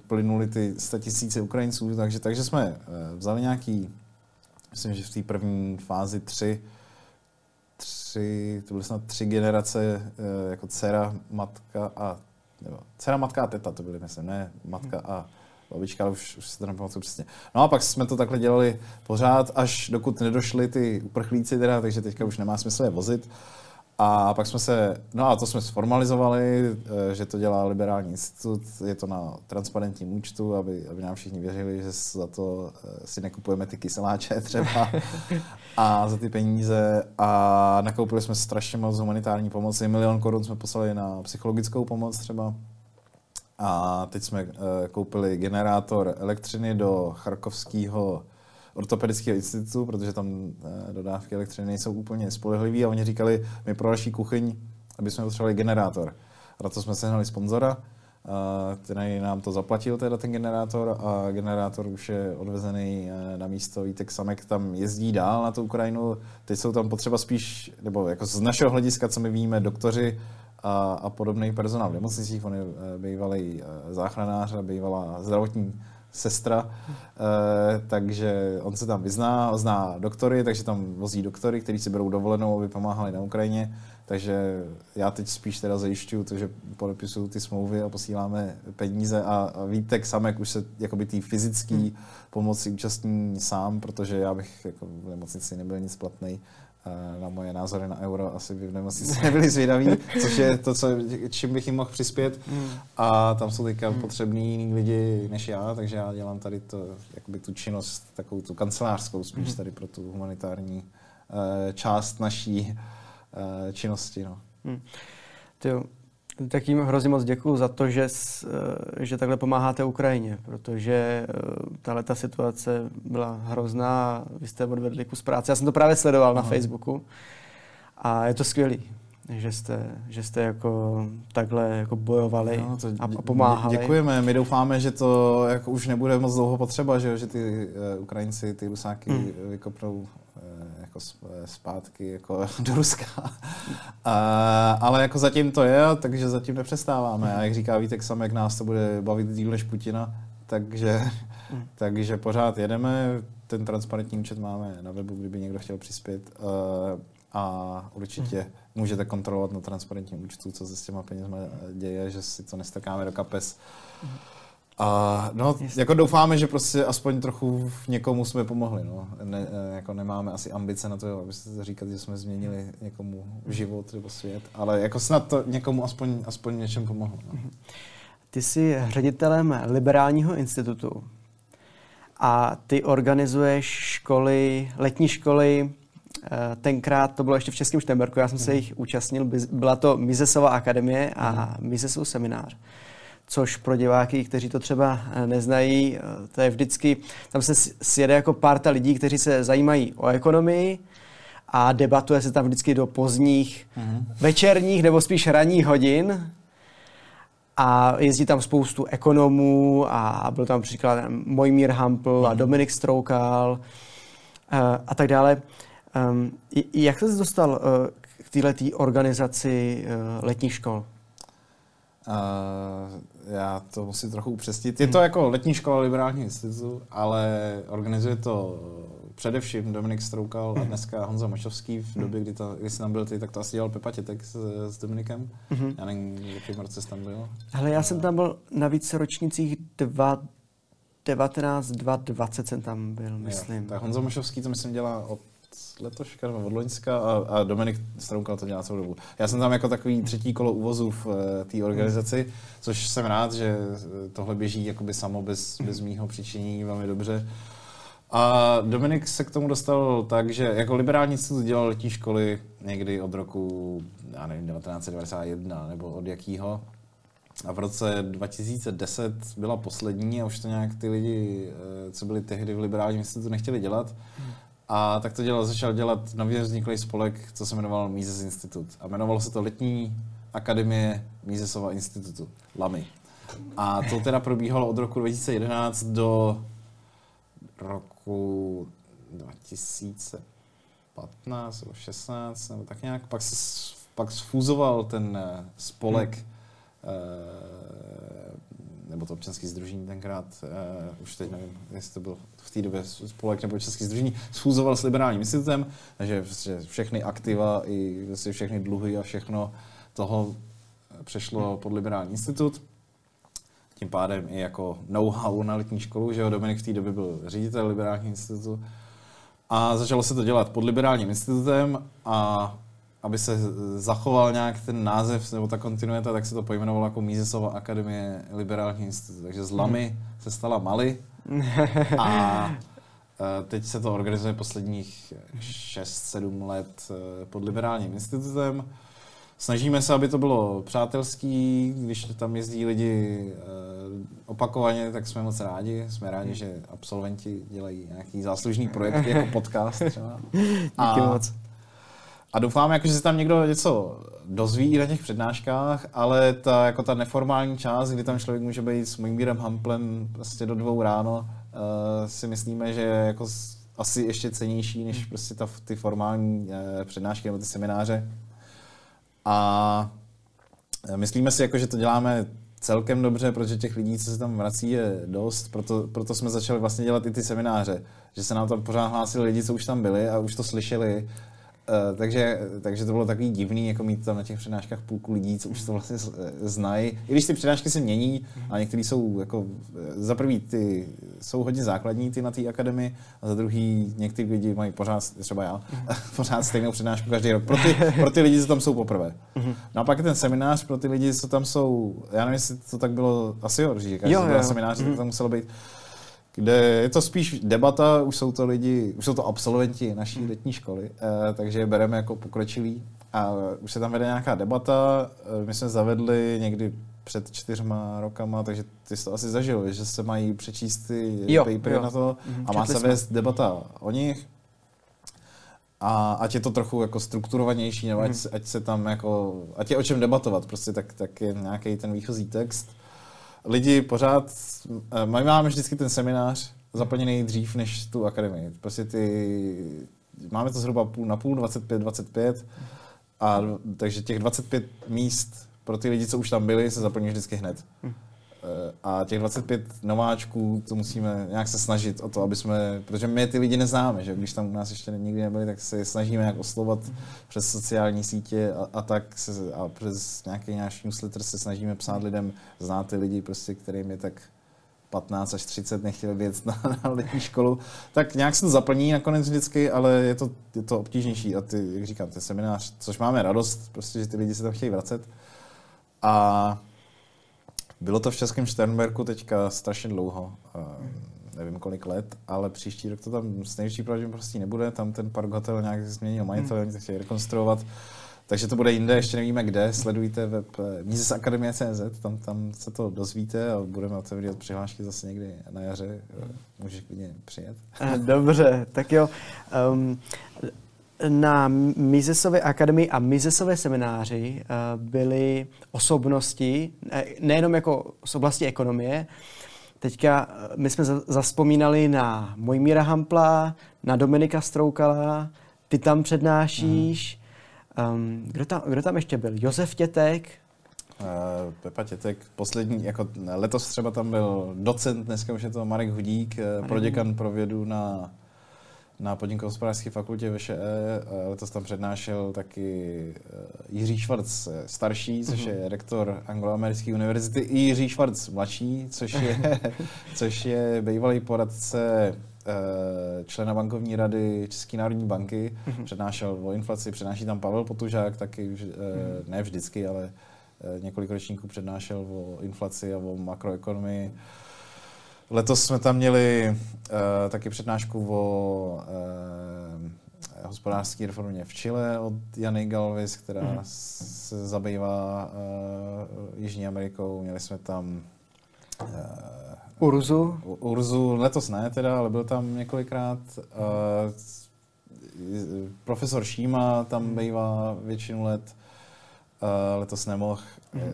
plynuli ty tisíce Ukrajinců, takže, takže jsme uh, vzali nějaký, myslím, že v té první fázi tři, tři, to byly snad tři generace, jako dcera, matka a, nebo dcera, matka a teta to byly, myslím, ne matka a babička, ale už, už se to nepamatuju přesně. No a pak jsme to takhle dělali pořád, až dokud nedošli ty uprchlíci teda, takže teďka už nemá smysl je vozit. A pak jsme se, no a to jsme sformalizovali, eh, že to dělá Liberální institut, je to na transparentním účtu, aby, aby nám všichni věřili, že za to eh, si nekupujeme ty kyseláče *laughs* třeba a za ty peníze. A nakoupili jsme strašně moc humanitární pomoci, milion korun jsme poslali na psychologickou pomoc třeba. A teď jsme eh, koupili generátor elektřiny do charkovského ortopedického institutu, protože tam eh, dodávky elektřiny nejsou úplně spolehlivé a oni říkali, my pro naší kuchyň, aby jsme potřebovali generátor. A na to jsme sehnali sponzora, který nám to zaplatil, teda ten generátor a generátor už je odvezený eh, na místo. Vítek Samek tam jezdí dál na tu Ukrajinu. Teď jsou tam potřeba spíš, nebo jako z našeho hlediska, co my víme, doktoři a, a podobný personál v nemocnicích. On je eh, bývalý záchranář a bývalá zdravotní sestra, eh, takže on se tam vyzná, zná doktory, takže tam vozí doktory, kteří si berou dovolenou, aby pomáhali na Ukrajině. Takže já teď spíš teda zajišťuju to, že podepisuju ty smlouvy a posíláme peníze a, a Vítek Samek už se jakoby té fyzické hmm. pomoci účastní sám, protože já bych jako v nemocnici nebyl nic platný na moje názory na euro asi by v nemocnici nebyli zvědaví, což je to, co, čím bych jim mohl přispět. Mm. A tam jsou teďka mm. potřební jiní lidi než já, takže já dělám tady to, jakoby tu činnost, takovou tu kancelářskou spíš mm. tady pro tu humanitární uh, část naší uh, činnosti. No. Mm. Ty tak jim hrozně moc děkuji za to, že, eh, že takhle pomáháte Ukrajině, protože eh, tahle ta situace byla hrozná, vy jste odvedli kus práce. Já jsem to právě sledoval Aha. na Facebooku a je to skvělý, že jste, že jste jako takhle jako bojovali no, to a, a pomáhali. Děkujeme, my doufáme, že to jako už nebude moc dlouho potřeba, že, že ty uh, Ukrajinci, ty Rusáky hmm. vykopnou jako zpátky jako *laughs* do Ruska. A, ale jako zatím to je, takže zatím nepřestáváme. A jak říká Vítek Samek, nás to bude bavit díl než Putina, takže, mm. takže pořád jedeme. Ten transparentní účet máme na webu, kdyby někdo chtěl přispět. A určitě mm. můžete kontrolovat na transparentním účtu, co se s těma penězma děje, že si to nestrkáme do kapes. A no, jako doufáme, že prostě aspoň trochu někomu jsme pomohli. No. Ne, jako nemáme asi ambice na to, aby se říkat, že jsme změnili někomu život nebo svět, ale jako snad to někomu aspoň, aspoň něčem pomohlo. No. Ty jsi ředitelem Liberálního institutu a ty organizuješ školy, letní školy, eh, tenkrát to bylo ještě v Českém Štemberku, já jsem se mhm. jich účastnil, byla to Mizesova akademie a mhm. Mizesov seminář což pro diváky, kteří to třeba eh, neznají, eh, to je vždycky, tam se sjede jako párta lidí, kteří se zajímají o ekonomii a debatuje se tam vždycky do pozdních mm-hmm. večerních nebo spíš ranních hodin a jezdí tam spoustu ekonomů a byl tam příklad Mojmír Hampl mm-hmm. a mhm. Dominik Stroukal a, eh, a tak dále. Um, jak jsi dostal uh, k této organizaci uh, letních škol? Uh, já to musím trochu upřesnit. Je to jako letní škola liberálního institutu, ale organizuje to především Dominik Stroukal a dneska Honza Mašovský. V době, kdy, to, kdy jsi tam byl ty, tak to asi dělal Pepa Tětek s, s Dominikem. Mm-hmm. Já nevím, v jakém roce jsi tam byl. Ale já jsem tam byl na více ročnicích dva, 19, 20 jsem tam byl, myslím. Jo, tak Honza Mašovský to myslím dělá od letoška nebo od Loňska a, a Dominik Stroukal to dělá celou dobu. Já jsem tam jako takový třetí kolo úvozu v uh, té organizaci, což jsem rád, že tohle běží jakoby samo bez, bez mýho přičinění velmi dobře. A Dominik se k tomu dostal tak, že jako liberální institut dělal letní školy někdy od roku, já nevím, 1991 nebo od jakýho. A v roce 2010 byla poslední a už to nějak ty lidi, eh, co byli tehdy v liberálním institutu, nechtěli dělat. A tak to dělal, začal dělat nově vzniklý spolek, co se jmenoval Mises Institut. A jmenovalo se to Letní akademie Misesova institutu, LAMI. A to teda probíhalo od roku 2011 do roku 2015 nebo 16 nebo tak nějak. Pak se pak sfúzoval ten eh, spolek hmm nebo to občanský združení tenkrát, uh, už teď nevím, jestli to byl v té době spolek nebo občanský združení, sfúzoval s liberálním institutem, takže prostě všechny aktiva i vlastně všechny dluhy a všechno toho přešlo pod liberální institut. Tím pádem i jako know-how na letní školu, že jo, Dominik v té době byl ředitel liberálního institutu. A začalo se to dělat pod liberálním institutem a aby se zachoval nějak ten název nebo ta kontinuita, tak se to pojmenovalo jako Mízesova akademie liberálních institutů. Takže z Lamy hmm. se stala Mali a *laughs* e, teď se to organizuje posledních 6-7 let e, pod liberálním institutem. Snažíme se, aby to bylo přátelský, když tam jezdí lidi e, opakovaně, tak jsme moc rádi. Jsme rádi, že absolventi dělají nějaký záslužný projekt jako podcast třeba. *laughs* Díky a, moc. A doufám, jako, že se tam někdo něco dozví i na těch přednáškách, ale ta, jako ta neformální část, kdy tam člověk může být s Mojmírem Hamplem prostě do dvou ráno, uh, si myslíme, že je jako asi ještě cenější než prostě ta, ty formální uh, přednášky nebo ty semináře. A eh, myslíme si, jako, že to děláme celkem dobře, protože těch lidí, co se tam vrací, je dost, proto, proto jsme začali vlastně dělat i ty semináře, že se nám tam pořád hlásili lidi, co už tam byli a už to slyšeli Uh, takže, takže to bylo takový divný, jako mít tam na těch přednáškách půlku lidí, co už to vlastně znají. I když ty přednášky se mění a některé jsou jako, eh, za prvý ty jsou hodně základní ty na té akademii a za druhý někteří lidi mají pořád, třeba já, *laughs* pořád stejnou přednášku každý rok. Pro ty, pro ty lidi, co tam jsou poprvé. No a pak je ten seminář pro ty lidi, co tam jsou, já nevím, jestli to tak bylo, asi jo, že každý jo, jo. seminář, to tam muselo být kde je to spíš debata, už jsou to lidi, už jsou to absolventi naší letní školy, eh, takže je bereme jako pokročilý a už se tam vede nějaká debata, eh, my jsme zavedli někdy před čtyřma rokama, takže ty jsi to asi zažil, že se mají přečíst ty jo, papery jo. na to mhm, a má se vést jsme. debata o nich. A ať je to trochu jako strukturovanější, nebo ať, mhm. ať se tam jako, ať je o čem debatovat, prostě tak, tak je nějaký ten výchozí text lidi pořád, eh, my máme vždycky ten seminář zaplněný dřív než tu akademii. Prostě ty, máme to zhruba půl na půl, 25, 25, a takže těch 25 míst pro ty lidi, co už tam byli, se zaplní vždycky hned. Hm. Eh, a těch 25 nováčků, to musíme nějak se snažit o to, aby jsme, protože my ty lidi neznáme, že když tam u nás ještě nikdy nebyli, tak se snažíme nějak oslovat přes sociální sítě a, a tak se, a přes nějaký náš newsletter se snažíme psát lidem, znát ty lidi, prostě, kterým je tak 15 až 30 nechtěli být na, na letní školu, tak nějak se to zaplní nakonec vždycky, ale je to, je to obtížnější. A ty, jak říkám, ten seminář, což máme radost, prostě, že ty lidi se tam chtějí vracet. A bylo to v Českém Sternberku teďka strašně dlouho, uh, nevím kolik let, ale příští rok to tam s největší pravděpodobností nebude, tam ten park hotel nějak změnil majitel, hmm. oni to chtějí rekonstruovat. Takže to bude jinde, ještě nevíme kde. Sledujte web eh, Mízesakademie.cz, tam, tam se to dozvíte a budeme otevřít přihlášky zase někdy na jaře. Eh, můžeš klidně přijet. Dobře, tak jo. Um, na Misesové akademii a Misesové semináři eh, byly osobnosti, nejenom jako z oblasti ekonomie, Teďka eh, my jsme zaspomínali na Mojmíra Hampla, na Dominika Stroukala, ty tam přednášíš. Um, kdo, tam, kdo tam ještě byl? Josef Tětek? Uh, Pepa Tětek, poslední, jako letos třeba tam byl docent, dneska už je to Marek Hudík, Marek proděkan pro vědu na na podnikohospodářské fakultě VŠE. Letos tam přednášel taky eh, Jiří Švarc eh, starší, což je mhm. rektor Angloamerické univerzity, i Jiří Švarc mladší, což je, *laughs* což je bývalý poradce eh, člena bankovní rady České národní banky. Mhm. Přednášel o inflaci, přednáší tam Pavel Potužák, taky mhm. ne vždycky, ale několik ročníků přednášel o inflaci a o makroekonomii. Letos jsme tam měli uh, taky přednášku o uh, hospodářské reformě v Chile od Jany Galvis, která mm. se zabývá uh, Jižní Amerikou. Měli jsme tam uh, Urzu? Urzu, letos ne teda, ale byl tam několikrát. Uh, profesor Šíma tam bývá většinu let, uh, letos nemohl. Mm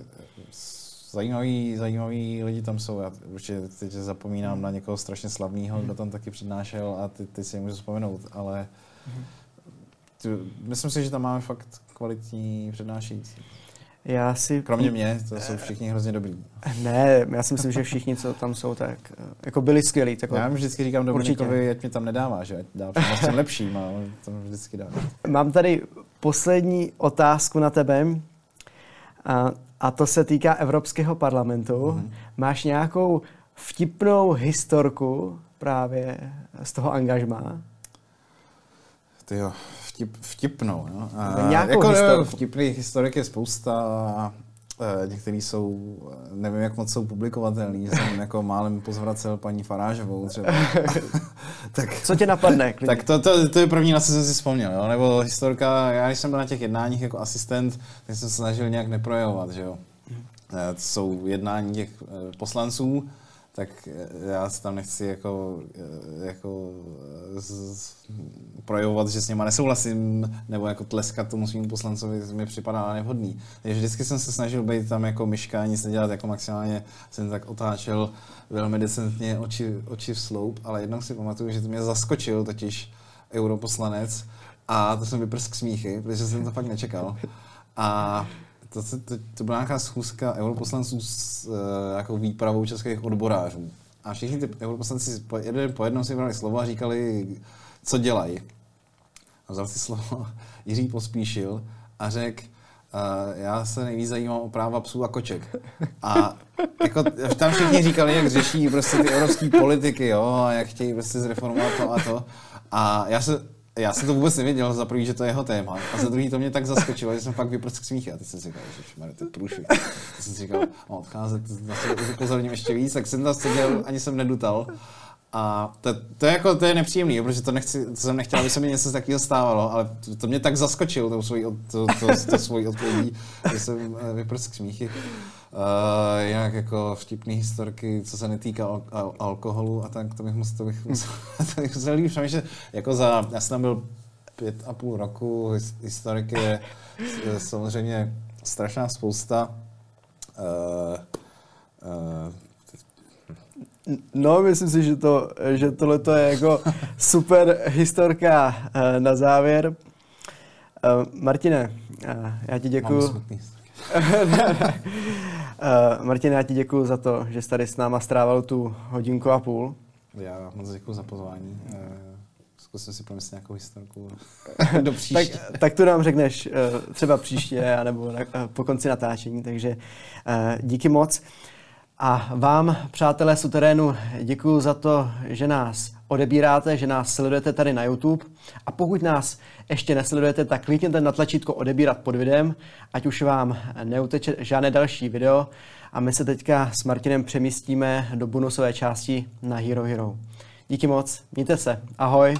zajímavý, zajímavý lidi tam jsou. Já určitě teď zapomínám hmm. na někoho strašně slavného, kdo tam taky přednášel a ty, ty si můžu vzpomenout, ale hmm. ty, myslím si, že tam máme fakt kvalitní přednášející. Já si... Kromě mě, to jsou všichni hrozně dobrý. Ne, já si myslím, že všichni, co tam jsou, tak jako byli skvělí. Tak já vždycky říkám Dominikovi, ať mě tam nedává, že ať dá přednost *laughs* lepším a to vždycky dá. Mám tady poslední otázku na tebe. A a to se týká Evropského parlamentu. Mm-hmm. Máš nějakou vtipnou historku právě z toho angažmá? Ty jo, vtip, vtipnou. No. A jako historku. vtipných historik je spousta. Eh, některý jsou, nevím, jak moc jsou publikovatelný, jsem jako málem pozvracel paní Farážovou třeba. *laughs* tak, co tě napadne? *laughs* Klidně. Tak to, to, to, je první, na co jsem si vzpomněl, jo? nebo historka, já když jsem byl na těch jednáních jako asistent, tak jsem se snažil nějak neprojevovat, že jo. Eh, to jsou jednání těch eh, poslanců, tak já se tam nechci jako, jako z, projevovat, že s něma nesouhlasím, nebo jako tleskat tomu svým poslancovi, mi připadá nevhodný. Takže vždycky jsem se snažil být tam jako myška, nic nedělat, jako maximálně jsem tak otáčel velmi decentně oči, oči v sloup, ale jednou si pamatuju, že to mě zaskočil totiž europoslanec a to jsem vyprsk smíchy, protože jsem to fakt nečekal. A to, to, to, to byla nějaká schůzka europoslanců s uh, jako výpravou českých odborářů. A všichni ty europoslanci po, jeden po jednom si brali slovo a říkali, co dělají. A vzal si slovo *laughs* Jiří Pospíšil a řekl, uh, já se nejvíc zajímám o práva psů a koček. A jako, tam všichni říkali, jak řeší prostě ty evropské politiky, jo, a jak chtějí prostě zreformovat to a to. A já se já jsem to vůbec nevěděl, za prvý, že to je jeho téma. A za druhý to mě tak zaskočilo, že jsem fakt vyprsk smíchy. A teď jsem si říkal, že to je průšvih. Teď jsem si říkal, no, odcházet, zase upozorním ještě víc, tak jsem tam seděl, ani jsem nedutal. A to, to, je jako, to je nepříjemný, protože to, nechci, to jsem nechtěl, aby se mi něco takového stávalo, ale to, to mě tak zaskočilo, tou svojí, to, to, to svojí odpovědí, že jsem eh, vyprsk smíchy. Uh, jinak jako vtipné historky, co se netýká al- al- alkoholu a tak, to bych musel, *laughs* to bych musel, to bych musel přemýšlet. Jako za, já jsem tam byl pět a půl roku, historiky je samozřejmě strašná spousta. Uh, uh, No, myslím si, že, to, že tohle je jako *laughs* super historka na závěr. Martine, já ti děkuji. Uh, Martin, já ti děkuji za to, že jsi tady s náma strávil tu hodinku a půl. Já moc děkuji za pozvání. Uh, zkusím si pomyslet nějakou historku *laughs* do příště. tak, tak tu nám řekneš uh, třeba příště, anebo na, uh, po konci natáčení, takže uh, díky moc. A vám, přátelé suterénu, děkuji za to, že nás odebíráte, že nás sledujete tady na YouTube. A pokud nás ještě nesledujete, tak klikněte na tlačítko odebírat pod videem, ať už vám neuteče žádné další video. A my se teďka s Martinem přemístíme do bonusové části na Hero Hero. Díky moc, mějte se, ahoj.